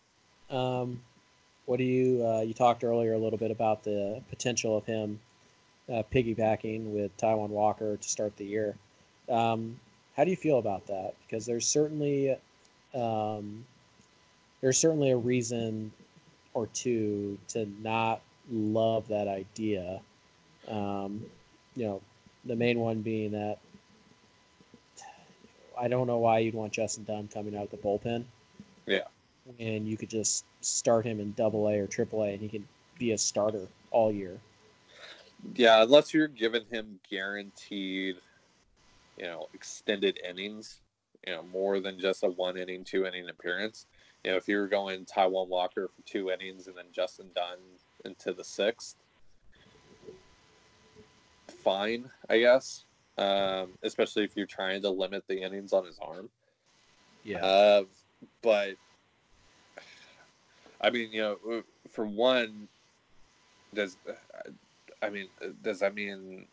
Um, what do you? Uh, you talked earlier a little bit about the potential of him uh, piggybacking with Taijuan Walker to start the year. Um, how do you feel about that? Because there's certainly um, there's certainly a reason or two to not love that idea. Um, you know, the main one being that I don't know why you'd want Justin Dunn coming out of the bullpen. Yeah. And you could just start him in double A or triple A and he can be a starter all year. Yeah, unless you're giving him guaranteed, you know, extended innings, you know, more than just a one inning, two inning appearance. You know, if you're going Taijuan Walker for two innings and then Justin Dunn into the sixth, fine, I guess um, especially if you're trying to limit the innings on his arm. Yeah. Uh, but I mean, you know, for one, does I mean, does that mean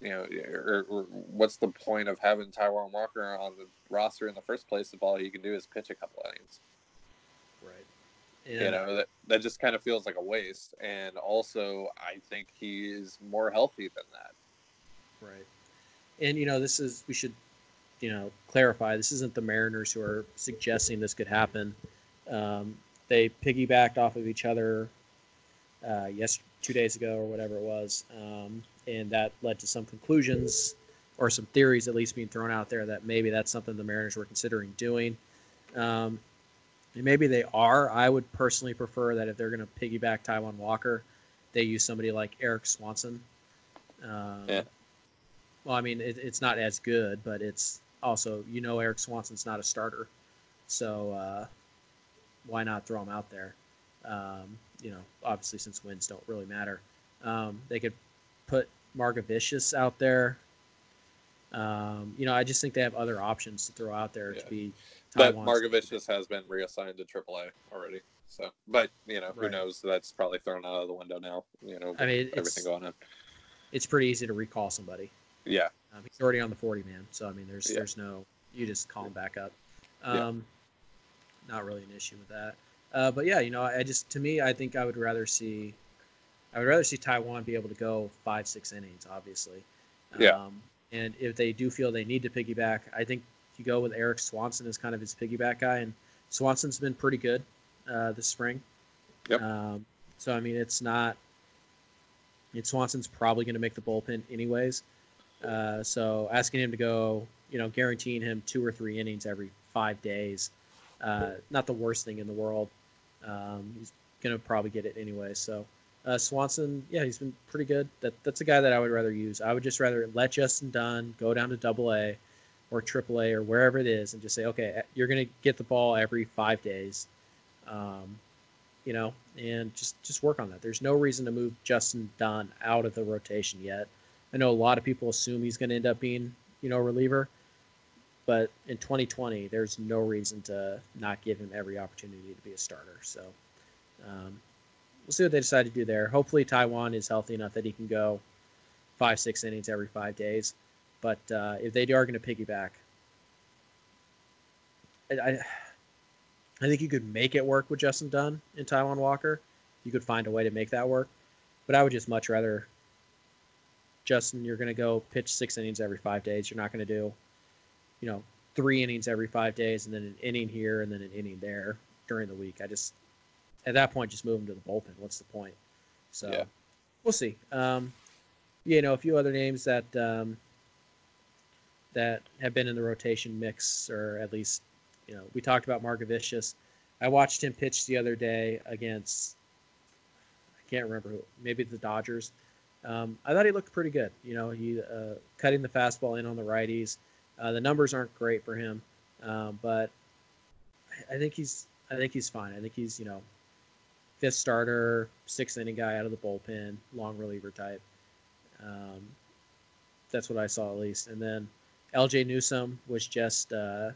you know, or, or what's the point of having Taijuan Walker on the roster in the first place if all he can do is pitch a couple innings? Right. Yeah. You know, that, that just kind of feels like a waste. And also, I think he is more healthy than that. Right and you know this is we should you know clarify this isn't the Mariners who are suggesting this could happen. Um, they piggybacked off of each other uh, yes two days ago or whatever it was, um, and that led to some conclusions or some theories at least being thrown out there that maybe that's something the Mariners were considering doing. Um, and maybe they are. I would personally prefer that if they're going to piggyback Taijuan Walker, they use somebody like Eric Swanson. Um, yeah well, I mean, it, it's not as good, but it's also you know Eric Swanson's not a starter, so uh, why not throw him out there? Um, you know, obviously since wins don't really matter, um, they could put Margevicius out there. Um, you know, I just think they have other options to throw out there yeah. to be. But Margevicius has been reassigned to AAA already. So, but you know, who right. knows? That's probably thrown out of the window now. You know, I mean, everything going on. It's pretty easy to recall somebody. Yeah. Um, he's already on the 40 man. So, I mean, there's yeah. there's no, you just call him back up. Um, yeah. Not really an issue with that. Uh, but yeah, you know, I just, to me, I think I would rather see, I would rather see Taijuan be able to go five, six innings, obviously. Yeah. Um, and if they do feel they need to piggyback, I think you go with Eric Swanson as kind of his piggyback guy. And Swanson's been pretty good uh, this spring. Yep. Um, so, I mean, it's not, it's Swanson's probably going to make the bullpen anyways. Uh, so asking him to go, you know, guaranteeing him two or three innings every five days, uh, not the worst thing in the world. Um, he's gonna probably get it anyway. So uh, Swanson, yeah, he's been pretty good. That that's a guy that I would rather use. I would just rather let Justin Dunn go down to Double A or Triple A or wherever it is, and just say, okay, you're gonna get the ball every five days. Um, you know, and just just work on that. There's no reason to move Justin Dunn out of the rotation yet. I know a lot of people assume he's to end up being, you know, a reliever, but in 2020, there's no reason to not give him every opportunity to be a starter. So um, we'll see what they decide to do there. Hopefully, Taijuan is healthy enough that he can go five, six innings every five days. But uh, if they are going to piggyback, I, I, I think you could make it work with Justin Dunn and Taijuan Walker. You could find a way to make that work. But I would just much rather Justin, you're going to go pitch six innings every five days. You're not going to do, you know, three innings every five days and then an inning here and then an inning there during the week. I just, at that point, just move him to the bullpen. What's the point? So Yeah. we'll see. Um, you know, a few other names that um, that have been in the rotation mix, or at least, you know, we talked about Margevicius. I watched him pitch the other day against, I can't remember who, maybe the Dodgers. Um, I thought he looked pretty good. You know, he uh, cutting the fastball in on the righties. Uh, the numbers aren't great for him, um, but I- think he's I think he's fine. I think he's you know fifth starter, sixth inning guy out of the bullpen, long reliever type. Um, that's what I saw at least. And then Ljay Newsome was just uh,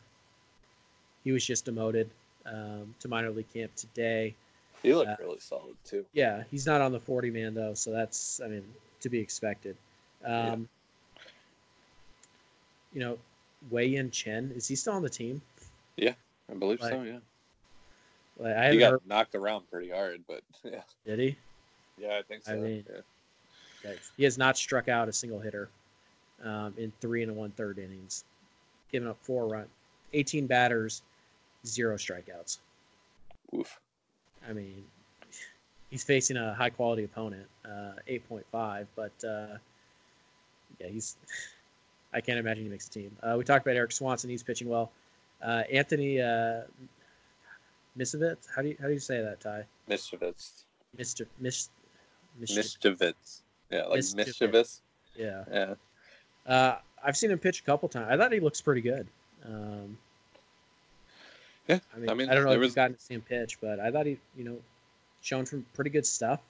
he was just demoted um, to minor league camp today. He looked Uh, really solid too. Yeah, he's not on the 40 man though, so that's I mean to be expected. Um, You know, Wei Yin Chen is he still on the team? Yeah, I believe so. Yeah, Like, I he got heard. knocked around pretty hard, but yeah, Did he? yeah, I think so. I mean- yeah. He has not struck out a single hitter um, in three and one third innings, giving up four run, 18 batters, zero strikeouts. Oof. I mean, he's facing a high quality opponent, uh, 8.5, but uh, yeah, he's. I can't imagine he makes a team. Uh, we talked about Eric Swanson; he's pitching well. Uh, Anthony uh, Misiewicz, how do you how do you say that, Ty? Mischievous. Mister Mis, Mis- Mischievous. Yeah, like Mischievous. yeah. Yeah. Uh, I've seen him pitch a couple times. I thought he looks pretty good. Um, Yeah, I mean, I I, don't know if was- you've gotten to see him pitch, but I thought he, you know, shown some pretty good stuff.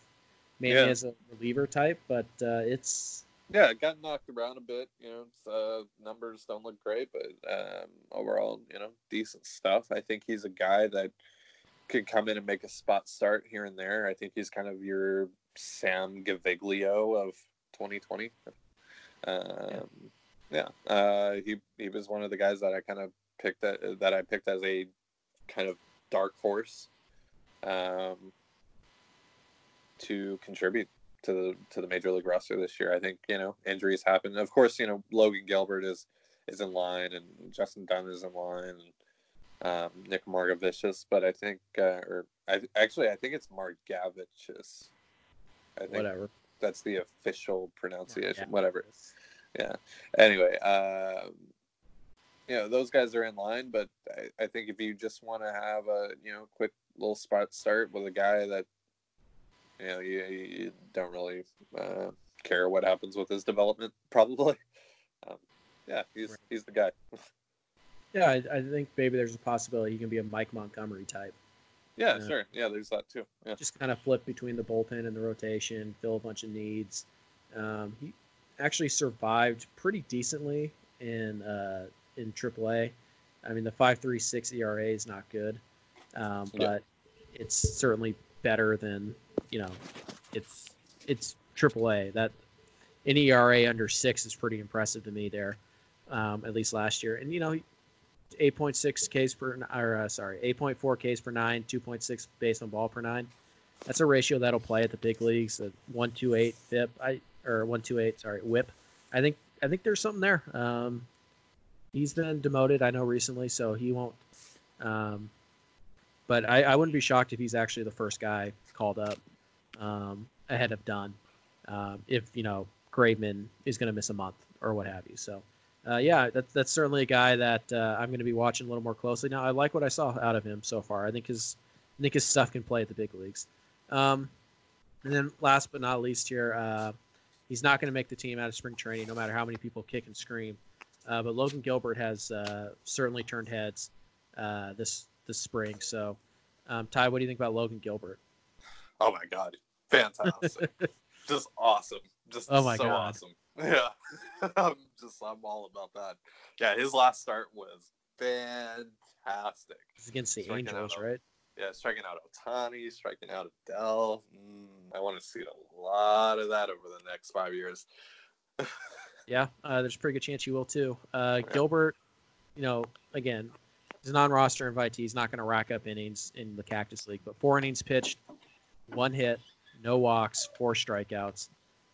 Mainly Yeah. as a reliever type, but uh, it's Yeah, it got knocked around a bit. You know, uh, numbers don't look great, but um, overall, you know, decent stuff. I think he's a guy that could come in and make a spot start here and there. I think he's kind of your Sam Gaviglio of 2020. Um, yeah, uh, he he was one of the guys that I kind of picked that that I picked as a kind of dark horse um, to contribute to the to the major league roster this year. I think you know injuries happen. Of course, you know Logan Gilbert is is in line, and Justin Dunn is in line, and um, Nick Margevicius. But I think, uh, or I actually I think it's Margevicius. I think whatever. that's the official pronunciation. Yeah. Whatever. Yeah. Anyway, um, you know those guys are in line, but I, I think if you just want to have a you know quick little spot start with a guy that you know you, you don't really uh, care what happens with his development, probably. Um, yeah, he's Right. he's the guy. Yeah, I, I think maybe there's a possibility he can be a Mike Montgomery type. Yeah, Yeah. sure. Yeah, there's that too. Yeah, Just kind of flip between the bullpen and the rotation, fill a bunch of needs. Um, he actually survived pretty decently in uh, in AAA. I mean, the five three six ERA is not good, um, but Yeah. it's certainly better than you know. It's it's AAA. That an ERA under six is pretty impressive to me there, um, at least last year. And you know, 8.6 Ks per or uh, sorry, 8.4 Ks per nine, 2.6 base on ball per nine. That's a ratio that'll play at the big leagues. At 128 FIP, I or 128, sorry, WHIP. I think I think there's something there. Um, he's been demoted, I know recently, so he won't. Um, but I, I wouldn't be shocked if he's actually the first guy called up um, ahead of Dunn. Um, if you know Graveman is going to miss a month or what have you. So uh, yeah, that's that's certainly a guy that uh, I'm going to be watching a little more closely. Now I like what I saw out of him so far. I think his I think his stuff can play at the big leagues. Um, and then last but not least here, uh, he's not going to make the team out of spring training, no matter how many people kick and scream. Uh, but Logan Gilbert has uh, certainly turned heads uh, this this spring. So, um, Ty, what do you think about Logan Gilbert? Oh my god, fantastic! just awesome. Just Oh my so God. awesome. Yeah, I'm just I'm all about that. Yeah, his last start was fantastic. It's against the Striking Angels, out. right? Yeah, striking out Ohtani, striking out Adell. Mm, I want to see a lot of that over the next five years. Yeah, uh, there's a pretty good chance you will too. Uh, Yeah. Gilbert, you know, again, he's non-roster invitee. He's not going to rack up innings in the Cactus League, but four innings pitched, one hit, no walks, four strikeouts.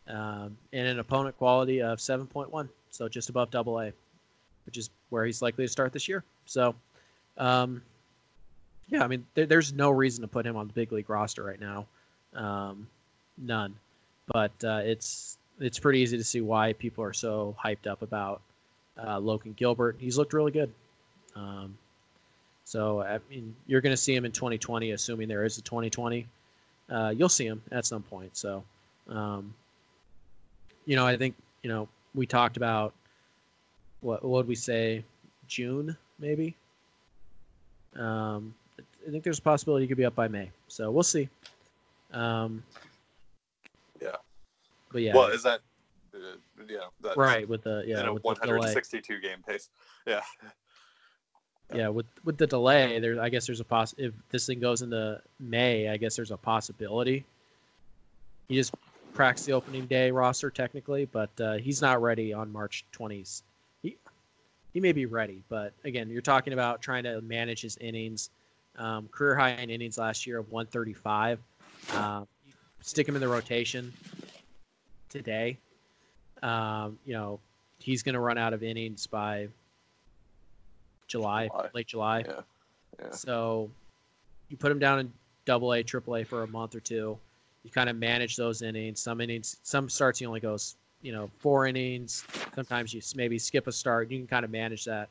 um, and an opponent quality of 7.1, so just above Double A, which is where he's likely to start this year. So, um, yeah, I mean, there, there's no reason to put him on the big league roster right now, um, none. But uh, it's it's pretty easy to see why people are so hyped up about uh, Logan Gilbert. He's looked really good. Um, so I mean, you're going to see him in 2020, assuming there is a 2020. Uh, you'll see him at some point. So, um, you know, I think you know we talked about what what would we say, June maybe. Um, I think there's a possibility he could be up by May. So we'll see. Um, Yeah. But yeah, Well, is that uh, yeah that's right with the yeah in a with the delay. 162 game pace? Yeah. Yeah with with the delay there i guess there's a poss if this thing goes into may i guess there's a possibility. He just cracks the opening day roster technically but uh, he's not ready on march 20s he he may be ready but again you're talking about trying to manage his innings. Um, career high in innings last year of 135 um, stick him in the rotation today. Um, you know he's going to run out of innings by July, July. late July. Yeah. Yeah. So you put him down in double A, triple A for a month or two. You kind of manage those innings. Some innings, some starts he only goes, you know, four innings. Sometimes you maybe skip a start. You can kind of manage that,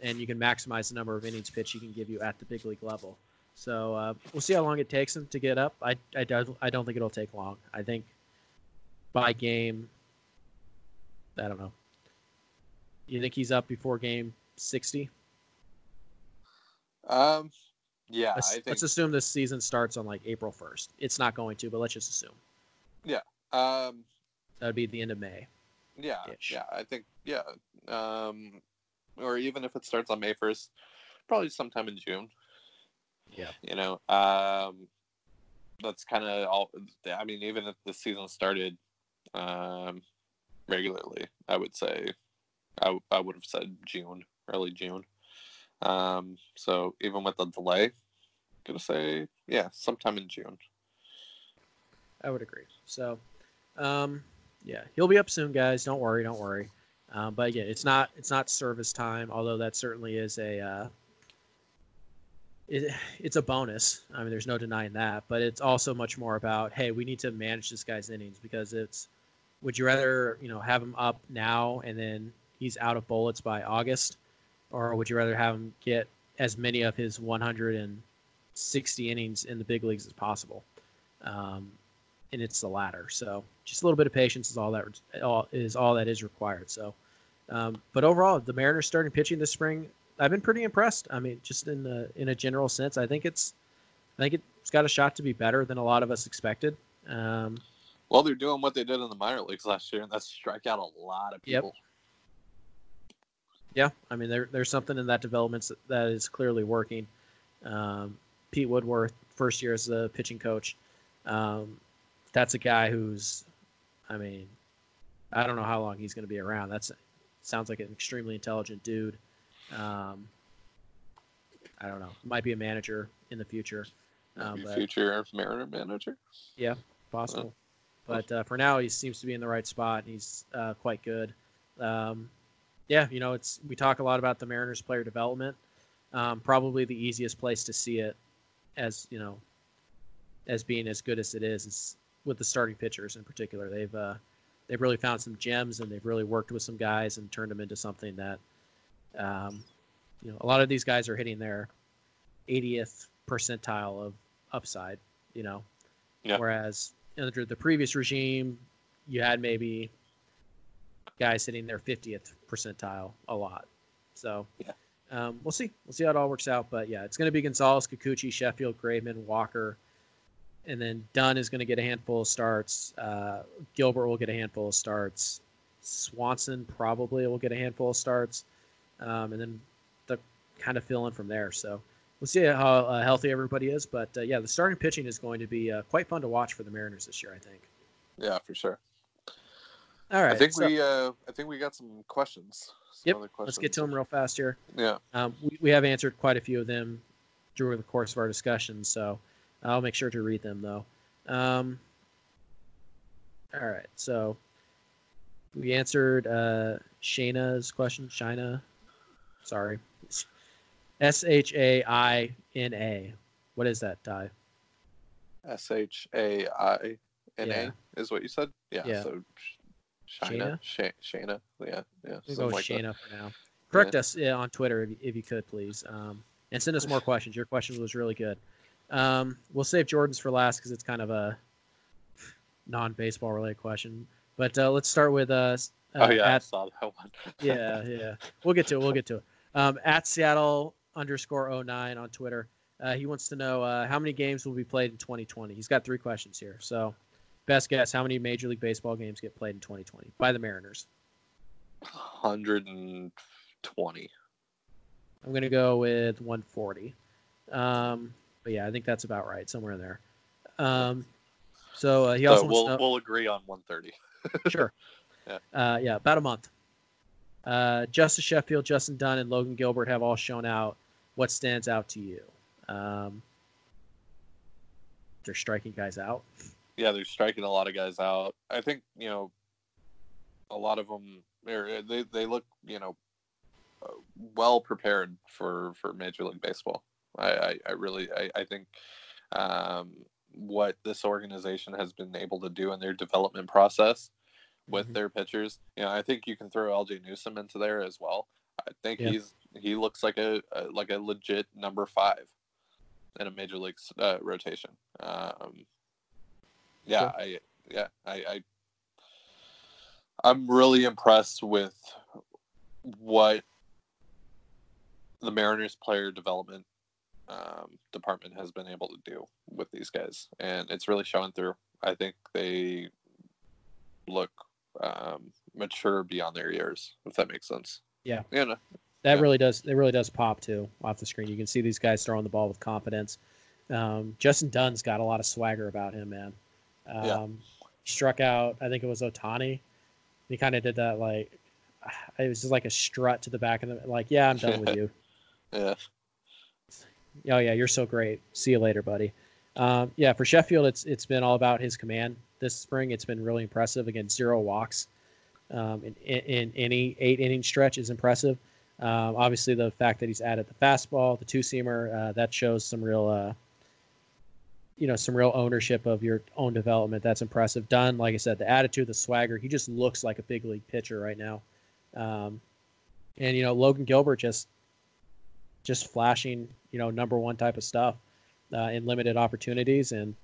and you can maximize the number of innings pitch he can give you at the big league level. So uh, we'll see how long it takes him to get up. I I don't I don't think it'll take long. I think by game, I don't know. You think he's up before game sixty? Um. Yeah, let's, I think. let's assume this season starts on like April 1st. It's not going to, but let's just assume. Yeah. Um. That would be the end of May. Yeah, yeah, I think yeah, um, or even if it starts on May first, probably sometime in June. Yeah. you know, um, that's kind of all. I mean, even if the season started, um, regularly, I would say, I I would have said June, early June. Um, so even with the delay, I'm gonna say yeah, sometime in June. I would agree. So, um, yeah, he'll be up soon, guys. Don't worry, don't worry. Um, but again, it's not it's not service time, although that certainly is a uh, it, it's a bonus. I mean, there's no denying that. But it's also much more about hey, we need to manage this guy's innings because it's. Would you rather you know have him up now and then he's out of bullets by August, or would you rather have him get as many of his 160 innings in the big leagues as possible? Um, and it's the latter. So just a little bit of patience is all that all is all that is required. So, um, but overall, the Mariners starting pitching this spring, I've been pretty impressed. I mean, just in a, in a general sense, I think it's I think it's got a shot to be better than a lot of us expected. Um, Well, they're doing what they did in the minor leagues last year, and that's strike out a lot of Yep. Yeah, I mean, there, there's something in that development that, is clearly working. Um, Pete Woodworth, first year as a pitching coach, um, that's a guy who's, I mean, I don't know how long he's going to be around. That's sounds like an extremely intelligent dude. Um, I don't know. Might be a manager in the future. Um, but future Mariner manager. Yeah, possible. But uh, for now, he seems to be in the right spot. and He's uh, quite good. Um, yeah, you know, it's we talk a lot about the Mariners player development. Um, probably the easiest place to see it, as you know, as being as good as it is, is with the starting pitchers in particular. They've uh, they've really found some gems and they've really worked with some guys and turned them into something that, um, you know, a lot of these guys are hitting their 80th percentile of upside. You know, Yeah. whereas under the previous regime, you had maybe guys hitting their 50th percentile a lot. So Yeah. um, we'll see. We'll see how it all works out. But yeah, it's going to be Gonzalez, Kikuchi, Sheffield, Graveman, Walker, and then Dunn is going to get a handful of starts. Uh, Gilbert will get a handful of starts. Swanson probably will get a handful of starts, um, and then the kind of fill in from there. So we'll see how uh, healthy everybody is. But uh, yeah, the starting pitching is going to be uh, quite fun to watch for the Mariners this year. I think. Yeah, for sure. All right, I think so we uh I think we got some questions. Some Yep, other let's get to them real fast here. Yeah. Um, we, we have answered quite a few of them during the course of our discussion, so I'll make sure to read them though. Um, All right. So we answered uh, Shayna's question. Shina. Sorry. S H A I N A. What is that, Ty? S H A I N Yeah. Is what you said. Yeah. Yeah. So Sh- Shina, Sha- Shayna. Yeah. Yeah. We'll go with like that. For now. Correct us yeah, on Twitter if, if you could, please. Um, and send us more questions. Your question was really good. Um, we'll save Jordan's for last because it's kind of a non-baseball related question. But uh, let's start with uh, uh, Oh yeah, I at- saw that one. yeah, yeah. We'll get to it. We'll get to it. Um, at Seattle underscore 09 on Twitter. Uh, he wants to know uh, how many games will be played in 2020. He's got three questions here. So, best guess: how many Major League Baseball games get played in 2020 by the Mariners? Hundred and twenty. I'm going to go with 140. Um, but yeah, I think that's about right, somewhere in there. Um, so uh, he also So we'll know, we'll agree on one thirty. sure. Yeah. Uh, yeah, about a month. Uh, Justus Sheffield, Justin Dunn, and Logan Gilbert have all shown out. What stands out to you? Um, they're striking guys out. Yeah, they're striking a lot of guys out. I think you know, a lot of them they they look you know, uh, well prepared for for Major League Baseball. I I, I really I, I think um, what this organization has been able to do in their development process with Mhm. their pitchers. You know, I think you can throw Ljay Newsome into there as well. I think Yeah. he's he looks like a, a like a legit number five in a major league uh, rotation. Um, yeah. I yeah I, I I'm really impressed with what the Mariners player development um, department has been able to do with these guys, and it's really showing through. I think they look um, mature beyond their years, if that makes sense. Yeah. you know, That Yeah. really does. It really does pop too off the screen. You can see these guys throwing the ball with confidence. Um, Justin Dunn's got a lot of swagger about him, man. Um, Yeah. struck out. I think it was Ohtani. He kind of did that like it was just like a strut to the back of the like, yeah, I'm done with you. yeah, Oh yeah, you're so great. See you later, buddy. Um, yeah, for Sheffield, it's it's been all about his command this spring. It's been really impressive. Again, zero walks um, in, in, in any eight inning stretch is impressive. Um, obviously, the fact that he's added the fastball, the two seamer, uh, that shows some real, uh, you know, some real ownership of your own development. That's impressive. Dunn, like I said, the attitude, the swagger. He just looks like a big league pitcher right now. Um, and you know, Logan Gilbert just just flashing, you know, number one type of stuff uh, in limited opportunities. And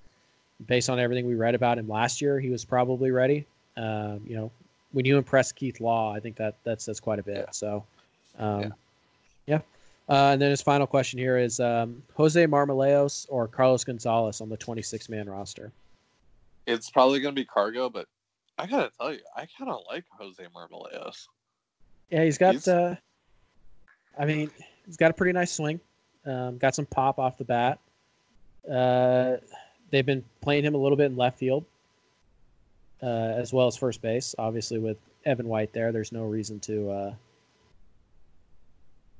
based on everything we read about him last year, he was probably ready. Um, you know, when you impress Keith Law, I think that that says quite a bit. Yeah. So, um, Yeah. Uh, and then his final question here is um, Jose Marmolejos or Carlos Gonzalez on the 26 man roster? it's probably gonna be Cargo, but I gotta tell you, I kind of like Jose Marmolejos. Yeah, he's got. He's- Uh, I mean, he's got a pretty nice swing. Um, got some pop off the bat. Uh, they've been playing him a little bit in left field, uh, as well as first base. Obviously, with Evan White there, there's no reason to uh,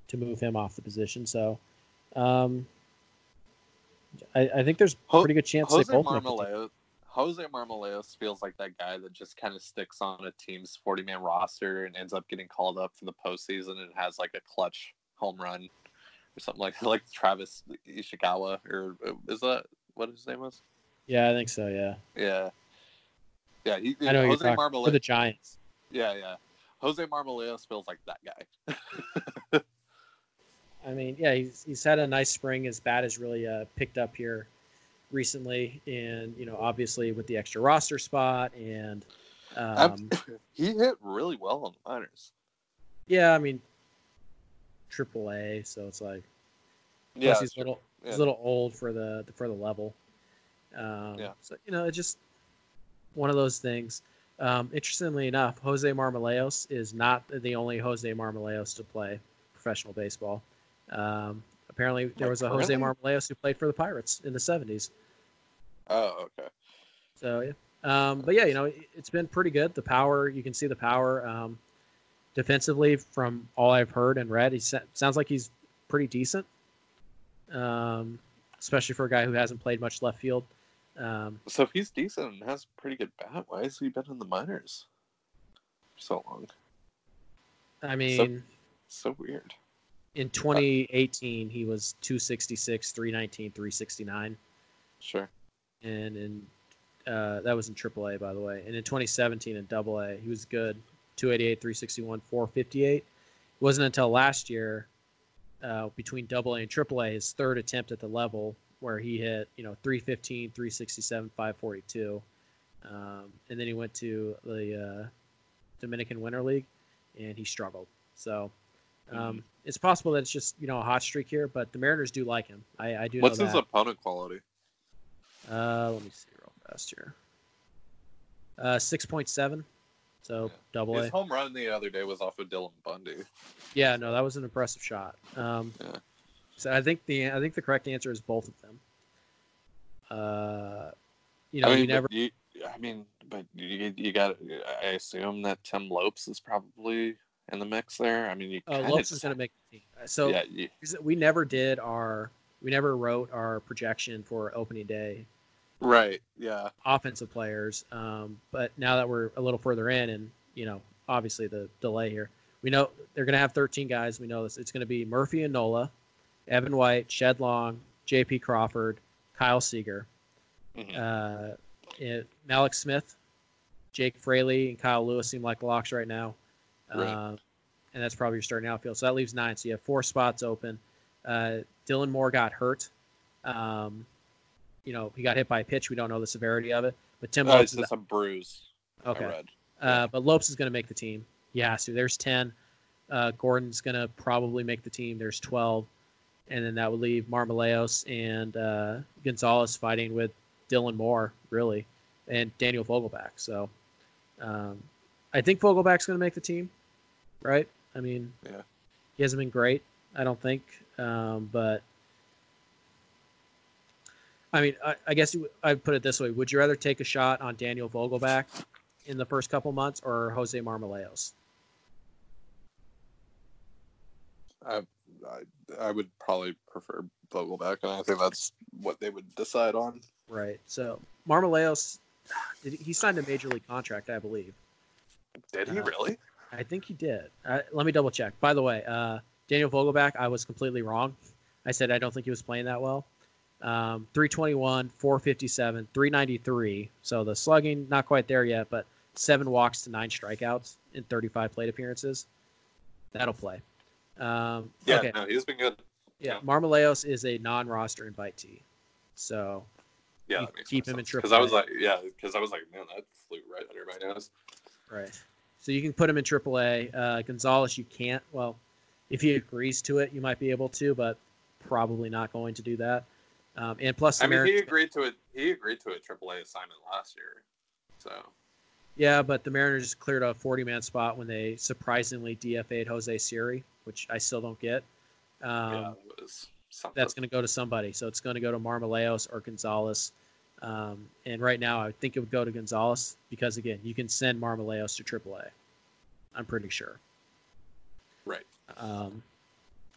to move him off the position. So, um, I, I think there's a pretty good chance Jose they both the Jose Marmolejos feels like that guy that just kind of sticks on a team's 40 man roster and ends up getting called up for the postseason and has like a clutch home run or something like like Travis Ishikawa or uh, is that what his name was? Yeah, I think so. Yeah, Yeah, yeah. He, I know Jose you're talking for the Giants. Yeah, yeah. Jose Marmolejos feels like that guy. I mean, yeah, he's he's had a nice spring. His bat has really uh, picked up here recently, and you know, obviously with the extra roster spot, and um, he hit really well on the minors. yeah, I mean, Triple A, so it's like Yeah, plus he's sure. little he's a little old for the for the level. Um, Yeah. So you know, it's just one of those things. Um, interestingly enough, Jose Marmolejos is not the only Jose Marmolejos to play professional baseball. Um, apparently, there was a Jose currently? Marmolejos who played for the Pirates in the '70s. Oh, okay. So yeah, um, but yeah, you know, it- it's been pretty good. The power, you can see the power um, defensively from all I've heard and read. He sa- sounds like he's pretty decent, um, especially for a guy who hasn't played much left field. Um, So if he's decent and has pretty good bat, why has he been in the minors for so long? I mean, So weird. In 2018, he was 266, 319, 369. Sure. and in uh, that was in AAA, by the way. And in 2017 in AA, he was good, 288, 361, 458. It wasn't until last year, uh, between AA and AAA, his third attempt at the level, where he hit, you know, 315, 367, 542, um, and then he went to the uh, Dominican Winter League, and he struggled. So. Um, It's possible that it's just you know a hot streak here, but the Mariners do like him. I, I do. What's know his that. opponent quality? Uh, let me see real fast here. Uh, six point seven, so Yeah. double His A. home run the other day was off of Dylan Bundy. Yeah, no, that was an impressive shot. Um, Yeah. so I think the I think the correct answer is both of them. Uh, you know, I mean, you never. you, I mean, but you, you got. I assume that Tim Lopes is probably in the mix there. I mean, you. Uh, kinda Lopes is going to make the team. Uh, So yeah, you, we never did our we never wrote our projection for opening day right. Yeah. offensive players. Um, but now that we're a little further in, and you know, obviously the delay here, we know they're going to have 13 guys. We know this. It's going to be Murphy and Nola, Evan White, Shed Long, J.P. Crawford, Kyle Seager, Mhm. uh, it, Mallex Smith, Jake Fraley, and Kyle Lewis seem like locks right now. Right. Uh, and that's probably your starting outfield. So that leaves nine. So you have four spots open. Uh, Dylan Moore got hurt. Um, you know, he got hit by a pitch. We don't know the severity of it. But Tim Uh, Lopes is just a bruise. Okay. Uh, but Lopes is going to make the team. Yeah, so. There's 10. Uh, Gordon's going to probably make the team. There's 12. And then that would leave Marmolejos and uh, Gonzalez fighting with Dylan Moore, really, and Daniel Vogelbach. So um, I think Vogelbach's going to make the team, right? I mean, Yeah. he hasn't been great, I don't think. Um, but I mean, I, I guess I'd put it this way: Would you rather take a shot on Daniel Vogelbach in the first couple months or Jose Marmolejos? I, I, I would probably prefer Vogelbach, and I think that's what they would decide on. Right. So Marmolejos, did he, he signed a major league contract, I believe. Did he Uh, really? I think he did. Uh, let me double check. By the way, uh, Daniel Vogelbach, I was completely wrong. I said I don't think he was playing that well. Um, 321, 457, 393. So the slugging, not quite there yet, but seven walks to nine strikeouts in 35 plate appearances. That'll play. Um, Yeah, okay. no, he's been good. Yeah. yeah. Marmolejos is a non roster invitee. So Yeah, You that makes keep him in sense. Because I was like, yeah, because I was like, man, that flew right under my nose. Right. So you can put him in AAA. Uh, Gonzalez, you can't. Well, if he agrees to it, you might be able to, but probably not going to do that. Um, and plus, I mean, he agreed to it. He agreed to a AAA assignment last year. So yeah, but the Mariners cleared a 40-man spot when they surprisingly DFA'd Jose Siri, which I still don't get. Um, yeah, that's going to go to somebody. So it's going to go to Marmolejos or Gonzalez. Um, and right now, I think it would go to Gonzalez because again, you can send Marmolejos to AAA. I'm pretty sure. right. Um,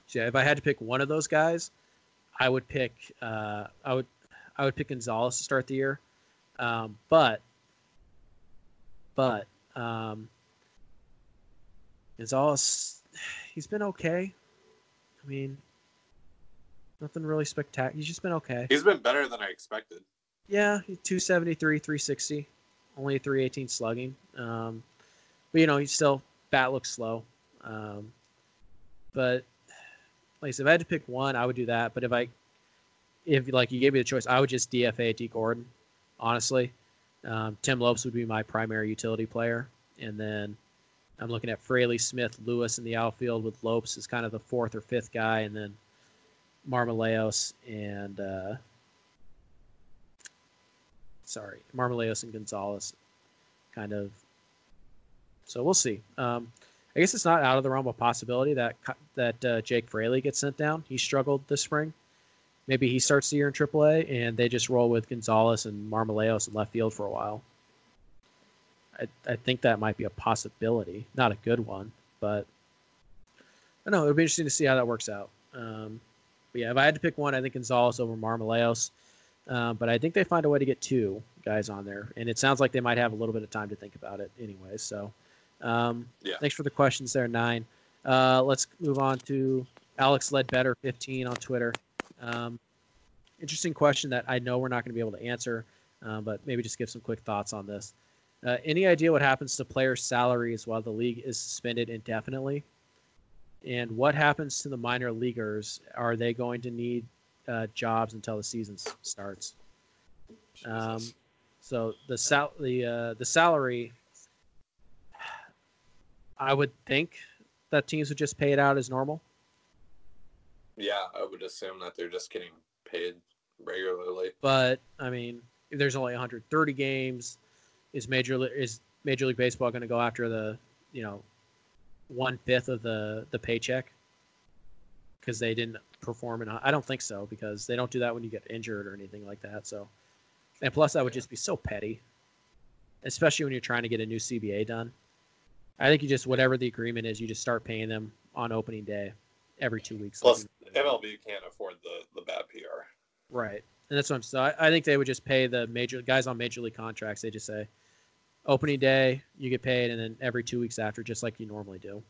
so yeah, if I had to pick one of those guys, I would pick uh, I would I would pick Gonzalez to start the year. Um, but but um, Gonzalez, he's been okay. I mean, nothing really spectacular. He's just been okay. He's been better than I expected. Yeah, 273, 360, only 318 slugging. Um, but you know, he's still bat looks slow. Um, but like I said, if I had to pick one, I would do that. But if I, if like you gave me the choice, I would just DFA Dee Gordon. Honestly, um, Tim Lopes would be my primary utility player, and then I'm looking at Fraley, Smith, Lewis in the outfield with Lopes as kind of the fourth or fifth guy, and then Marmolejos and. Uh, sorry, Marmolejos and Gonzalez, kind of. So we'll see. Um, I guess it's not out of the realm of possibility that that uh, Jake Fraley gets sent down. He struggled this spring. Maybe he starts the year in AAA, and they just roll with Gonzalez and Marmolejos in left field for a while. I, I think that might be a possibility, not a good one, but I don't know. It'll be interesting to see how that works out. Um, but yeah, if I had to pick one, I think Gonzalez over Marmolejos. Um, but I think they find a way to get two guys on there, and it sounds like they might have a little bit of time to think about it anyway. So, um, Yeah. thanks for the questions there, nine. Uh, let's move on to Alex Ledbetter, 15 on Twitter. Um, interesting question that I know we're not going to be able to answer, uh, but maybe just give some quick thoughts on this. Uh, any idea what happens to players' salaries while the league is suspended indefinitely? And what happens to the minor leaguers? Are they going to need uh, jobs until the season starts? Um, so the sal- the uh, the salary, I would think that teams would just pay it out as normal. yeah, I would assume that they're just getting paid regularly. But I mean, if there's only 130 games, is major is Major League Baseball going to go after the you know one fifth of the the paycheck because they didn't perform? And I don't think so because they don't do that when you get injured or anything like that. So, and plus that would just be so petty, especially when you're trying to get a new CBA done. I think you just whatever the agreement is, you just start paying them on opening day every two weeks. Plus, MLB can't afford the the bad PR. Right. And that's what I'm so I, I think they would just pay the major guys on major league contracts. They just say opening day you get paid, and then every two weeks after, just like you normally do.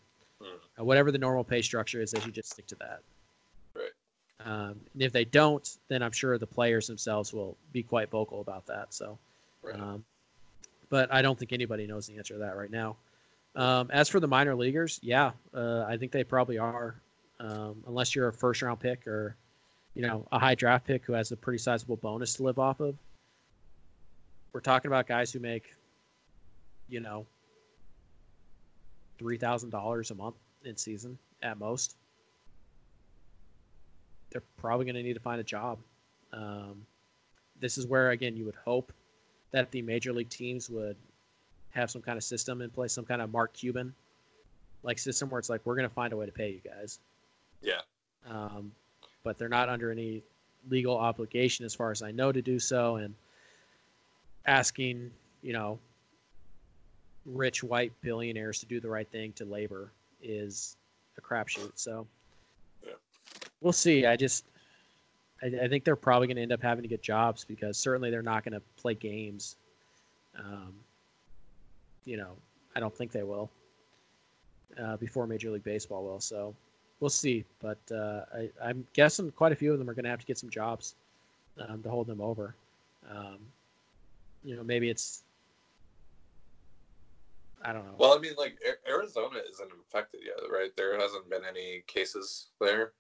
Uh, whatever the normal pay structure is, they should just stick to that. Right. Um, and if they don't, then I'm sure the players themselves will be quite vocal about that. So, Right. um, but I don't think anybody knows the answer to that right now. Um, as for the minor leaguers, yeah, uh, I think they probably are, um, unless you're a first round pick or, you know, a high draft pick who has a pretty sizable bonus to live off of. We're talking about guys who make, you know, three thousand dollars a month in season at most. They're probably going to need to find a job. Um, this is where again you would hope that the major league teams would have some kind of system in place, some kind of Mark Cuban like system where it's like we're going to find a way to pay you guys. Yeah. Um, but they're not under any legal obligation, as far as I know, to do so. And asking, you know, rich white billionaires to do the right thing to labor is a crapshoot. So Yeah. we'll see. I just, I, I think they're probably going to end up having to get jobs because certainly they're not going to play games. Um, you know, I don't think they will uh, before Major League Baseball will. So we'll see. But uh, I, I'm guessing quite a few of them are going to have to get some jobs um, to hold them over. Um, you know, maybe it's I don't know. Well, I mean, like Arizona isn't infected yet, right? There hasn't been any cases there.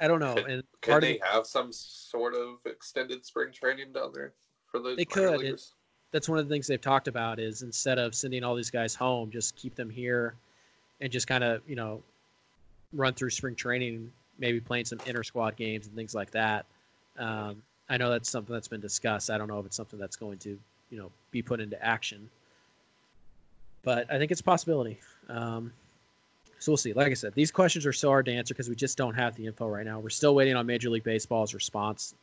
I don't know. could- And Could part of they have some sort of extended spring training down there for the They could. Leaguers? That's one of the things they've talked about is instead of sending all these guys home, just keep them here and just kind of, you know, run through spring training, maybe playing some inter squad games and things like that. Um, I know that's something that's been discussed. I don't know if it's something that's going to, you know, be put into action. But I think it's a possibility. Um, so we'll see. Like I said, these questions are so hard to answer because we just don't have the info right now. We're still waiting on Major League Baseball's response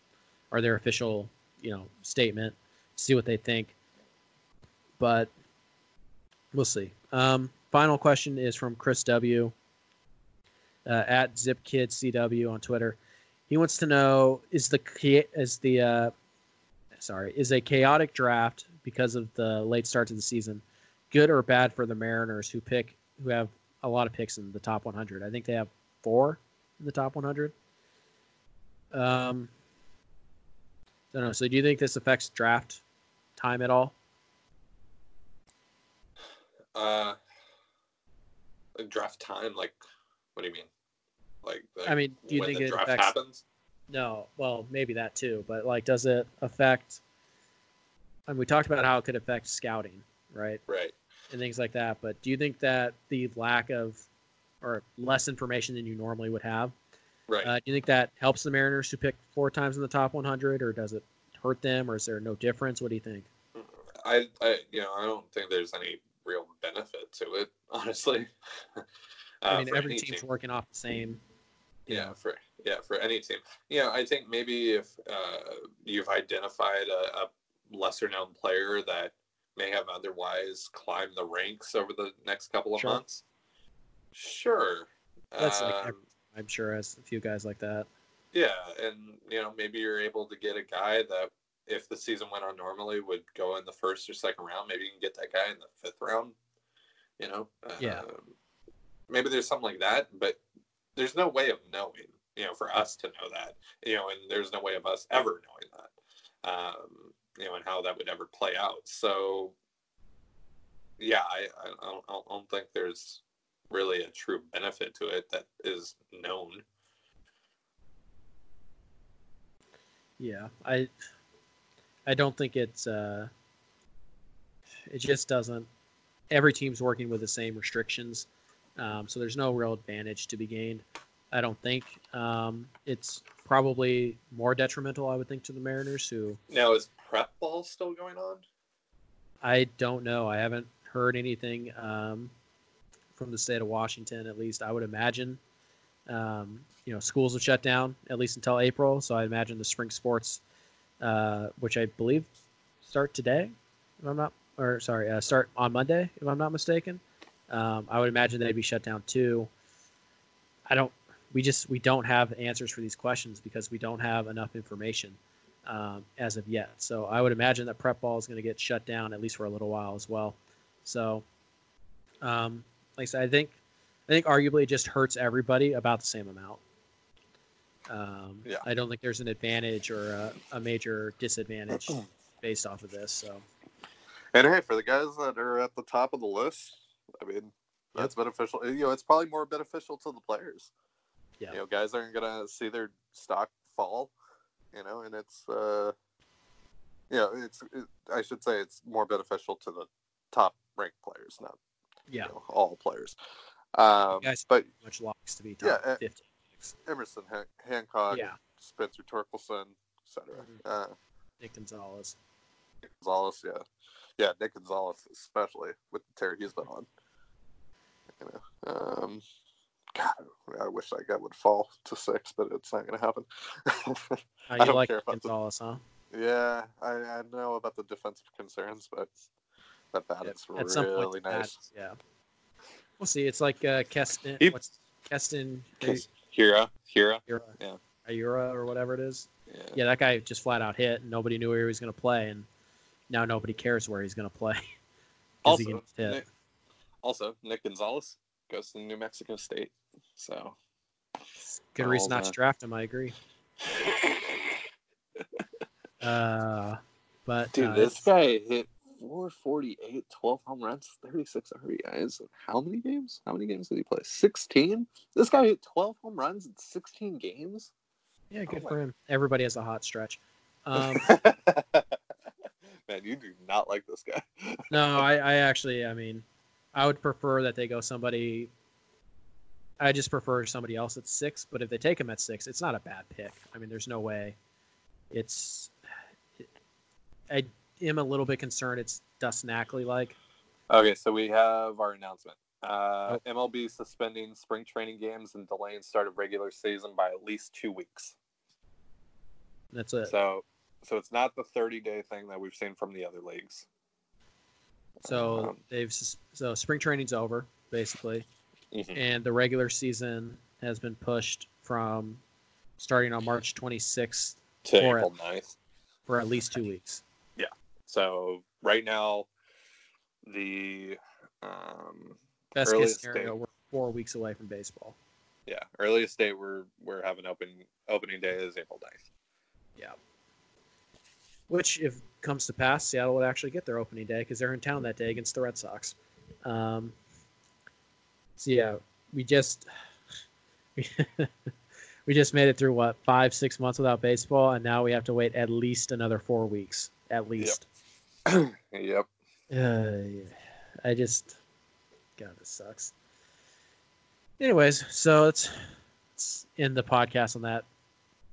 or their official, you know, statement to see what they think. But we'll see. Um, final question is from Chris W. Uh, at ZipKidCW on Twitter. He wants to know: Is the is the uh, sorry is a chaotic draft because of the late start to the season good or bad for the Mariners who pick who have a lot of picks in the top 100? I think they have four in the top 100. Um, don't know. So, do you think this affects draft time at all? Uh, like draft time, like, what do you mean? Like, like I mean, do you think the it draft affects- happens? No. Well, maybe that too. But like, does it affect? And we talked about how it could affect scouting, right, Right. and things like that. But do you think that the lack of or less information than you normally would have, Right. uh, do you think that helps the Mariners who pick four times in the top 100, or does it hurt them, or is there no difference? What do you think? I, I, you know, I don't think there's any real benefit to it, honestly. I Uh, mean, every team's team. working off the same. yeah know. for yeah for any team yeah i think maybe if uh, you've identified a, a lesser known player that may have otherwise climbed the ranks over the next couple of Sure. months sure That's like Um, every- I'm sure as a few guys like that. Yeah, and you know maybe you're able to get a guy that if the season went on normally would go in the first or second round. Maybe you can get that guy in the fifth round. You know. Yeah. Um, maybe there's something like that, but there's no way of knowing. You know, for us to know that. You know, and there's no way of us ever knowing that. Um, you know, and how that would ever play out. So. Yeah, I, I don't, I don't think there's really a true benefit to it that is known. Yeah, I I don't think it's uh it just doesn't every team's working with the same restrictions. Um, so there's no real advantage to be gained. I don't think um, it's probably more detrimental. I would think to the Mariners, who Now is prep ball still going on? I don't know. I haven't heard anything um, from the state of Washington. At least I would imagine. Um, you know, schools have shut down at least until April, so I imagine the spring sports, uh, which I believe start today, if I'm not, or sorry, uh, start on Monday, if I'm not mistaken. Um, I would imagine they'd be shut down too. I don't. We just we don't have answers for these questions because we don't have enough information um, as of yet. So I would imagine that prep ball is going to get shut down at least for a little while as well. So, um, like I said, I think I think arguably it just hurts everybody about the same amount. Um, Yeah. I don't think there's an advantage or a, a major disadvantage based off of this. So And hey, for the guys that are at the top of the list, I mean, that's beneficial. You know, it's probably more beneficial to the players. Yeah. You know, guys aren't gonna see their stock fall. You know, and it's uh, you know, it's it, I should say it's more beneficial to the top ranked players, not yeah, you know, all players. Um, Guys- but much locks to be top uh, 50. Emerson Han- Hancock, Yeah. Spencer Torkelson, etc. Mhm. Uh, Nick Gonzalez. Gonzalez, yeah, yeah, Nick Gonzalez, especially with the tear he's been on. You know, um, God, I wish that guy would fall to six, but it's not going to happen. Uh, I don't like care Nick about the- Gonzalez, huh? yeah, I, I know about the defensive concerns, but that bat Yep. is At some point, really nice. Pats- yeah. We'll see. It's like uh, Keston. He- What's Keston Hira, Hira, Hira, Yeah. Ayura or whatever it is? yeah. Yeah, that guy just flat out hit, and nobody knew where he was going to play, and now nobody cares where he's going to play. Also, can hit. Nick, also Nick Gonzalez goes to New Mexico State, so Good all reason not to draft him. I agree. Uh, but Dude, uh, this guy hit 448, 12 home runs, 36 RBIs. How many games? How many games did he play? 16? This guy hit 12 home runs in 16 games? yeah, good oh for him. Everybody has a hot stretch. Um, Man, you do not like this guy. no, I, I actually, I mean, I would prefer that they go somebody. I just prefer somebody else at six, but if they take him at six, it's not a bad pick. I mean, there's no way. It's. I am a little bit concerned. It's Dustin Ackley like. Okay, so we have our announcement. Uh, Oh. MLB suspending spring training games and delaying start of regular season by at least two weeks. That's it. So, so it's not the 30 day thing that we've seen from the other leagues. So Um, they've so spring training's over basically, Mhm. and the regular season has been pushed from starting on March 26th to April 9th. for at least two weeks. So right now, the um, Best case scenario, date. we're four weeks away from baseball. yeah earliest date we're we're having open opening day is April 9th. Yeah. Which, if comes to pass, Seattle would actually get their opening day because they're in town that day against the Red Sox. Um, so yeah, we just we just made it through what five, six months without baseball, and now we have to wait at least another four weeks, at least. Yep. Uh, I just, God, this sucks. Anyways, so let's, let's end the podcast on that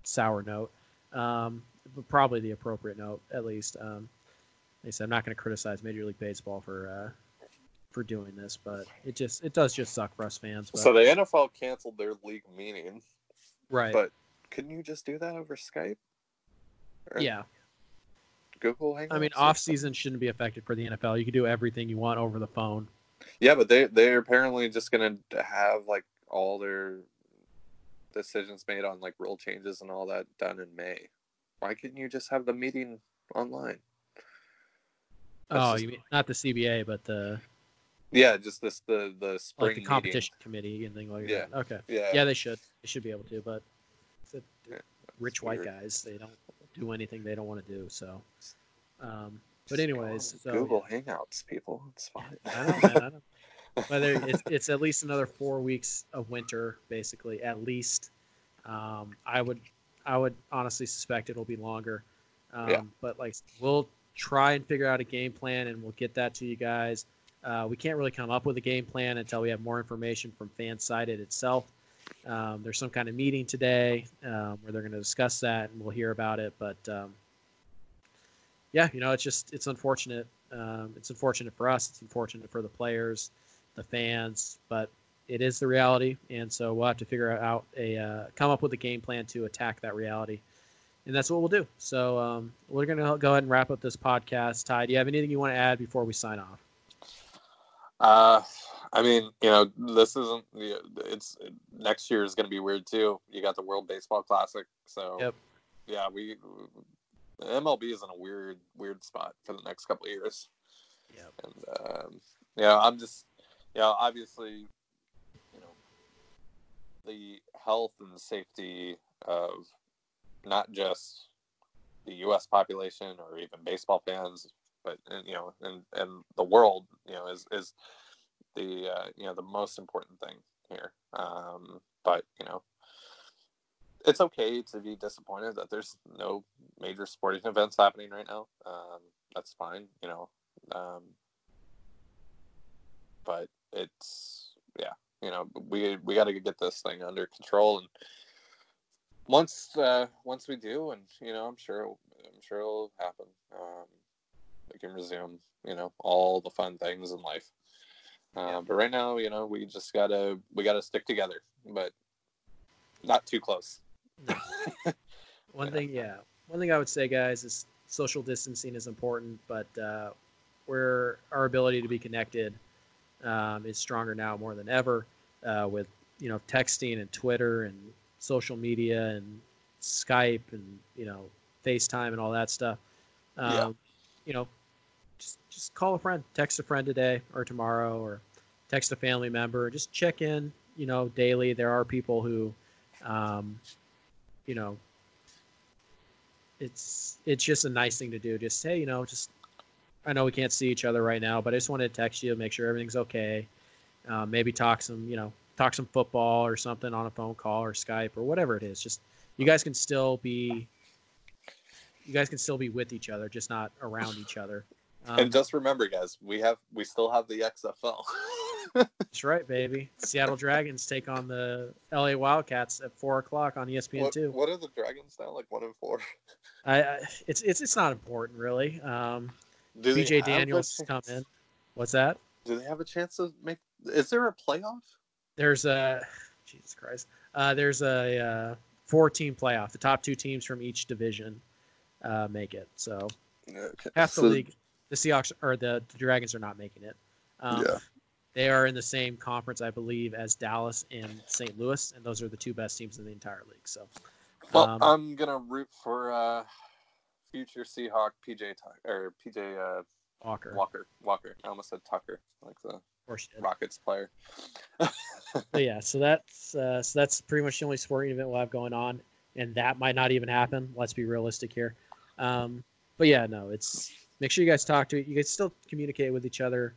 sour note. Um, but probably the appropriate note, at least. Um, like I said, I'm not going to criticize Major League Baseball for uh, for doing this, but it just it does just suck for us fans. But, So the NFL canceled their league meeting, right, but couldn't you just do that over Skype? Or yeah. Google Hangouts. I mean, off season shouldn't be affected for the NFL. You can do everything you want over the phone. Yeah, but they they're apparently just gonna have like all their decisions made on like rule changes and all that done in May. Why couldn't you just have the meeting online? That's oh, you mean not the CBA, but the Yeah, just this the the spring like the meeting. competition committee and thing like Yeah. that. Okay. Yeah, Yeah, they should. They should be able to, but rich it's white weird. guys, they don't do anything they don't want to do. So, um, but anyways, so Google Hangouts, people. It's fine. I know, man. I know. It's, it's at least another four weeks of winter, basically, at least. Um, I would, I would honestly suspect it'll be longer. Um, Yeah. But like, we'll try and figure out a game plan, and we'll get that to you guys. Uh, we can't really come up with a game plan until we have more information from FanSided itself. Um, there's some kind of meeting today um, where they're going to discuss that, and we'll hear about it. But um, yeah, you know, it's just it's unfortunate. Um, it's unfortunate for us. It's unfortunate for the players, the fans, but it is the reality, and so we'll have to figure out a uh, come up with a game plan to attack that reality, and that's what we'll do. So um, we're gonna go ahead and wrap up this podcast. Ty, do you have anything you want to add before we sign off? Uh, I mean, you know, this isn't. It's next year is going to be weird too. You got the World Baseball Classic, so Yep. yeah, we MLB is in a weird, weird spot for the next couple of years. Yeah, And um, yeah, I'm just, yeah, obviously, you know, the health and safety of not just the U.S. population or even baseball fans, but and, you know, and and the world, you know, is is the uh, you know the most important thing here. Um, but you know, it's okay to be disappointed that there's no major sporting events happening right now. Um, that's fine, you know. Um, but it's yeah, you know, we we got to get this thing under control and once uh, once we do, and you know, I'm sure I'm sure it'll happen. Um, we can resume, you know, all the fun things in life. Uh, but right now, you know, we just gotta we gotta stick together, but not too close. One Yeah. thing, yeah. One thing I would say, guys, is social distancing is important, but uh, where our ability to be connected um, is stronger now more than ever uh, with you know texting and Twitter and social media and Skype and you know FaceTime and all that stuff. Um, Yeah. You know, just just call a friend, text a friend today or tomorrow, or text a family member. Just check in. You know, daily. There are people who, um, you know, it's it's just a nice thing to do. Just hey, you know, just I know we can't see each other right now, but I just wanted to text you, make sure everything's okay. Uh, maybe talk some, you know, talk some football or something on a phone call or Skype or whatever it is. Just you guys can still be, you guys can still be with each other, just not around each other. Um, and just remember, guys, we have we still have the XFL. that's right, baby. Seattle Dragons take on the LA Wildcats at four o'clock on ESPN what, two. what are the Dragons now? Like one and four. I, I it's it's it's not important really. Um, Do BJ Daniels come in. What's that? Do they have a chance to make? Is there a playoff? There's a Jesus Christ. Uh, there's a uh, four-team playoff. The top two teams from each division uh, make it. So Okay. half the So- league, the Seahawks or the, the Dragons are not making it. Um, Yeah. They are in the same conference, I believe, as Dallas and St. Louis, and those are the two best teams in the entire league. So, Well, um, I'm gonna root for uh, future Seahawk PJ Tuck or PJ uh, Walker, Walker. Walker. I almost said Tucker, like the. Rockets player. Yeah, so that's uh, so that's pretty much the only sporting event we'll have going on, and that might not even happen. Let's be realistic here. Um, but yeah, no, it's make sure you guys talk to you guys still communicate with each other,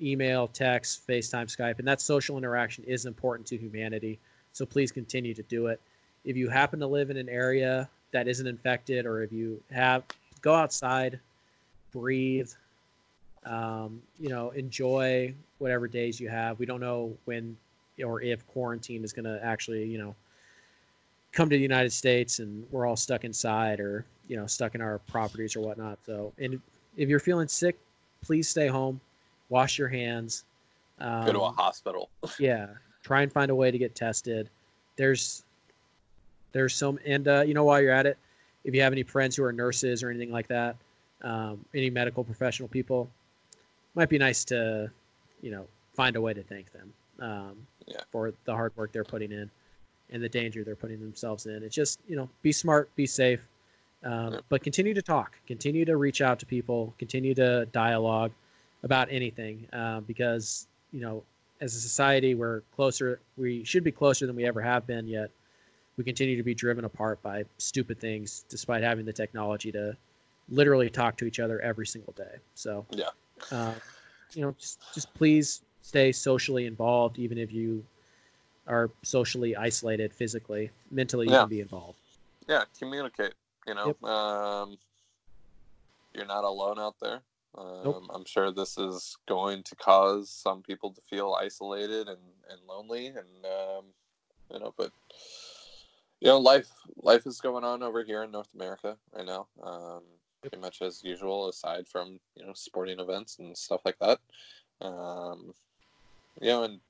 email, text, FaceTime, Skype, and that social interaction is important to humanity. So please continue to do it. If you happen to live in an area that isn't infected, or if you have, go outside, breathe, um, you know, enjoy whatever days you have. We don't know when or if quarantine is going to actually, you know, come to the United States and we're all stuck inside or, you know, stuck in our properties or whatnot. So, and if you're feeling sick, please stay home, wash your hands. Um, Go to a hospital. yeah try and find a way to get tested there's there's some and uh, you know while you're at it if you have any friends who are nurses or anything like that um, any medical professional people might be nice to you know find a way to thank them um, Yeah. for the hard work they're putting in and the danger they're putting themselves in. It's just you know be smart, be safe, um, but continue to talk, continue to reach out to people, continue to dialogue about anything uh, because you know as a society we're closer we should be closer than we ever have been yet. We continue to be driven apart by stupid things despite having the technology to literally talk to each other every single day. So Yeah. uh, you know just just please stay socially involved even if you are socially isolated physically. Mentally you Yeah. can be involved. Yeah communicate you know Yep. um you're not alone out there. Um, i'm sure this is going to cause some people to feel isolated and, and lonely and um, you know but you know life life is going on over here in north america right now. Um, pretty much as usual aside from you know sporting events and stuff like that. Um, you know and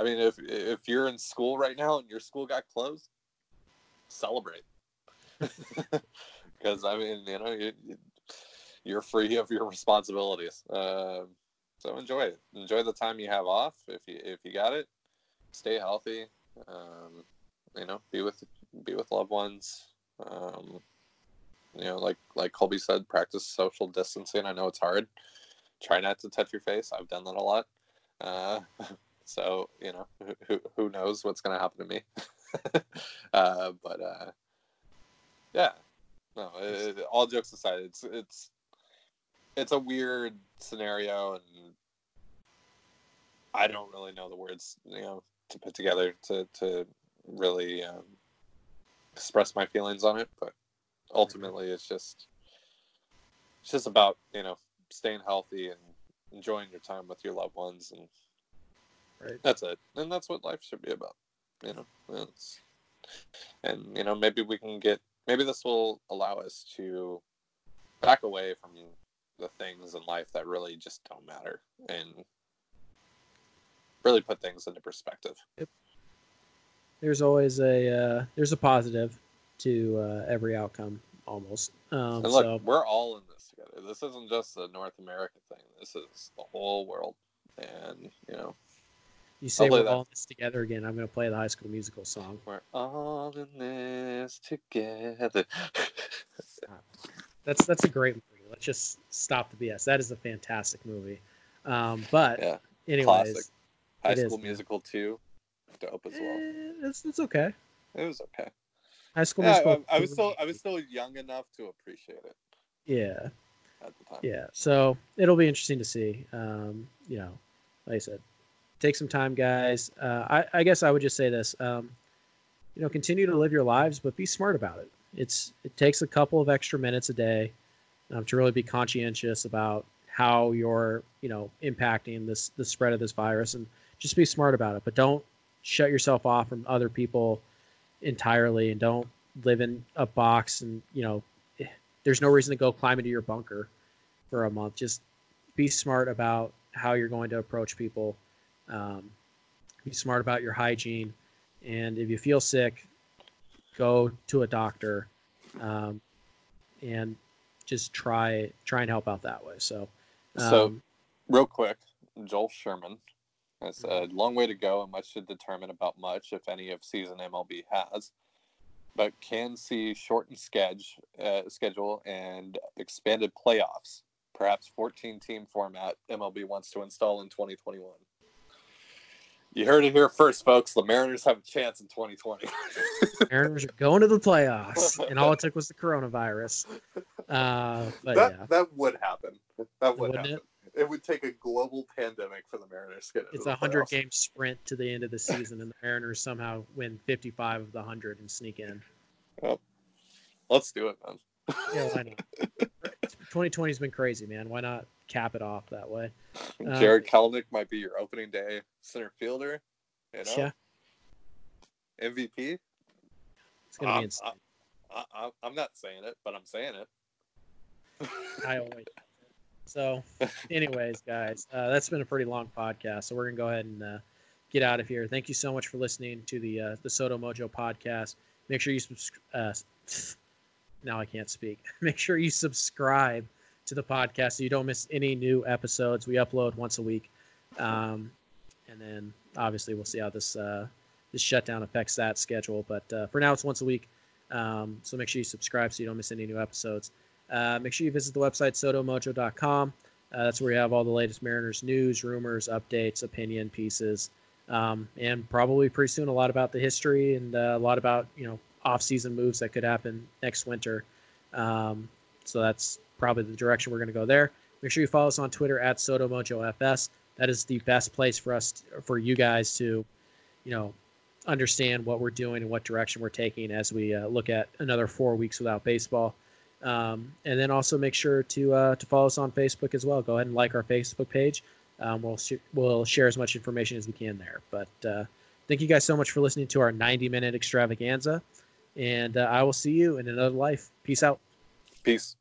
i mean if if you're in school right now and your school got closed celebrate because I mean, you know, you, you- you're free of your responsibilities. Um so enjoy it. Enjoy the time you have off. If you if you got it, stay healthy. Um, you know, be with be with loved ones. Um, you know, like like Colby said, practice social distancing. I know it's hard. Try not to touch your face. I've done that a lot. Uh, so you know, who who, who knows what's going to happen to me? uh, but uh, yeah, no. It, all jokes aside, it's it's it's a weird scenario, and I don't really know the words, you know, to put together to to really um, express my feelings on it. But ultimately, it's just it's just about you know staying healthy and enjoying your time with your loved ones, and Right. that's it. And that's what life should be about, you know. It's, and you know maybe we can get maybe this will allow us to back away from the things in life that really just don't matter and really put things into perspective. Yep. there's always a uh, there's a positive to uh, every outcome almost. Um, and look so we're all in this together. This isn't just a north america thing. This is the whole world. And you know you say we're that. all in this together again i'm going to play the high school musical song. We're all in this together. That's that's a great movie. Let's just stop the bs that is a fantastic movie. Um, but yeah anyways classic. high school man. musical 2 dope as well. Eh, it's, it's okay. It was okay. High school yeah, musical I, I was still I was still young enough to appreciate it yeah. at the time. yeah so it'll be interesting to see um, you know like i said take some time guys. Uh, I, I guess i would just say this um, you know continue to live your lives but be smart about it. It's it takes a couple of extra minutes a day um, to really be conscientious about how you're you know impacting this the spread of this virus and just be smart about it. But don't shut yourself off from other people entirely and don't live in a box and you know there's no reason to go climb into your bunker for a month. Just be smart about how you're going to approach people um, be smart about your hygiene. And if you feel sick go to a doctor um, and just try try and help out that way. So So- um, Real quick, Joel Sherman has a "Long way to go, and much to determine about much, if any, of season MLB has, but can see shortened schedule, uh, schedule and expanded playoffs, perhaps 14-team format MLB wants to install in 2021." You heard it here first, folks. The Mariners have a chance in 2020. Mariners are going to the playoffs, and all it took was the coronavirus. Uh, but that yeah, that would happen. That would Wouldn't happen. it? It? would take a global pandemic for the Mariners to get into it's a hundred game sprint to the end of the season, and the Mariners somehow win 55 of the hundred and sneak in. Let's do it, man. Yeah, why not? 2020's been crazy, man. Why not cap it off that way? Uh, Jarred Kelenic might be your opening day center fielder. You know, Yeah, MVP. it's gonna Um, be insane. I, I, I'm not saying it, but I'm saying it. I always. So, anyways, guys, uh, that's been a pretty long podcast. So we're gonna go ahead and uh, get out of here. Thank you so much for listening to the uh, the SoDo Mojo podcast. Make sure you subscribe. Uh, now I can't speak. Make sure you subscribe to the podcast so you don't miss any new episodes. We upload once a week, um, and then obviously we'll see how this uh, this shutdown affects that schedule. But uh, for now, it's once a week. Um, so make sure you subscribe so you don't miss any new episodes. Uh, make sure you visit the website sodomojo.com. Uh, that's where you have all the latest Mariners news, rumors, updates, opinion pieces, um, and probably pretty soon a lot about the history and uh, a lot about you know off-season moves that could happen next winter. Um, so that's probably the direction we're going to go there. Make sure you follow us on Twitter at SoDoMojoFS. That is the best place for us, for you guys to, you know, understand what we're doing and what direction we're taking as we uh, look at another four weeks without baseball. Um, and then also make sure to uh, to follow us on Facebook as well. Go ahead and like our Facebook page. Um, we'll sh- we'll share as much information as we can there. But uh, thank you guys so much for listening to our 90 minute extravaganza, and uh, I will see you in another life. Peace out. Peace.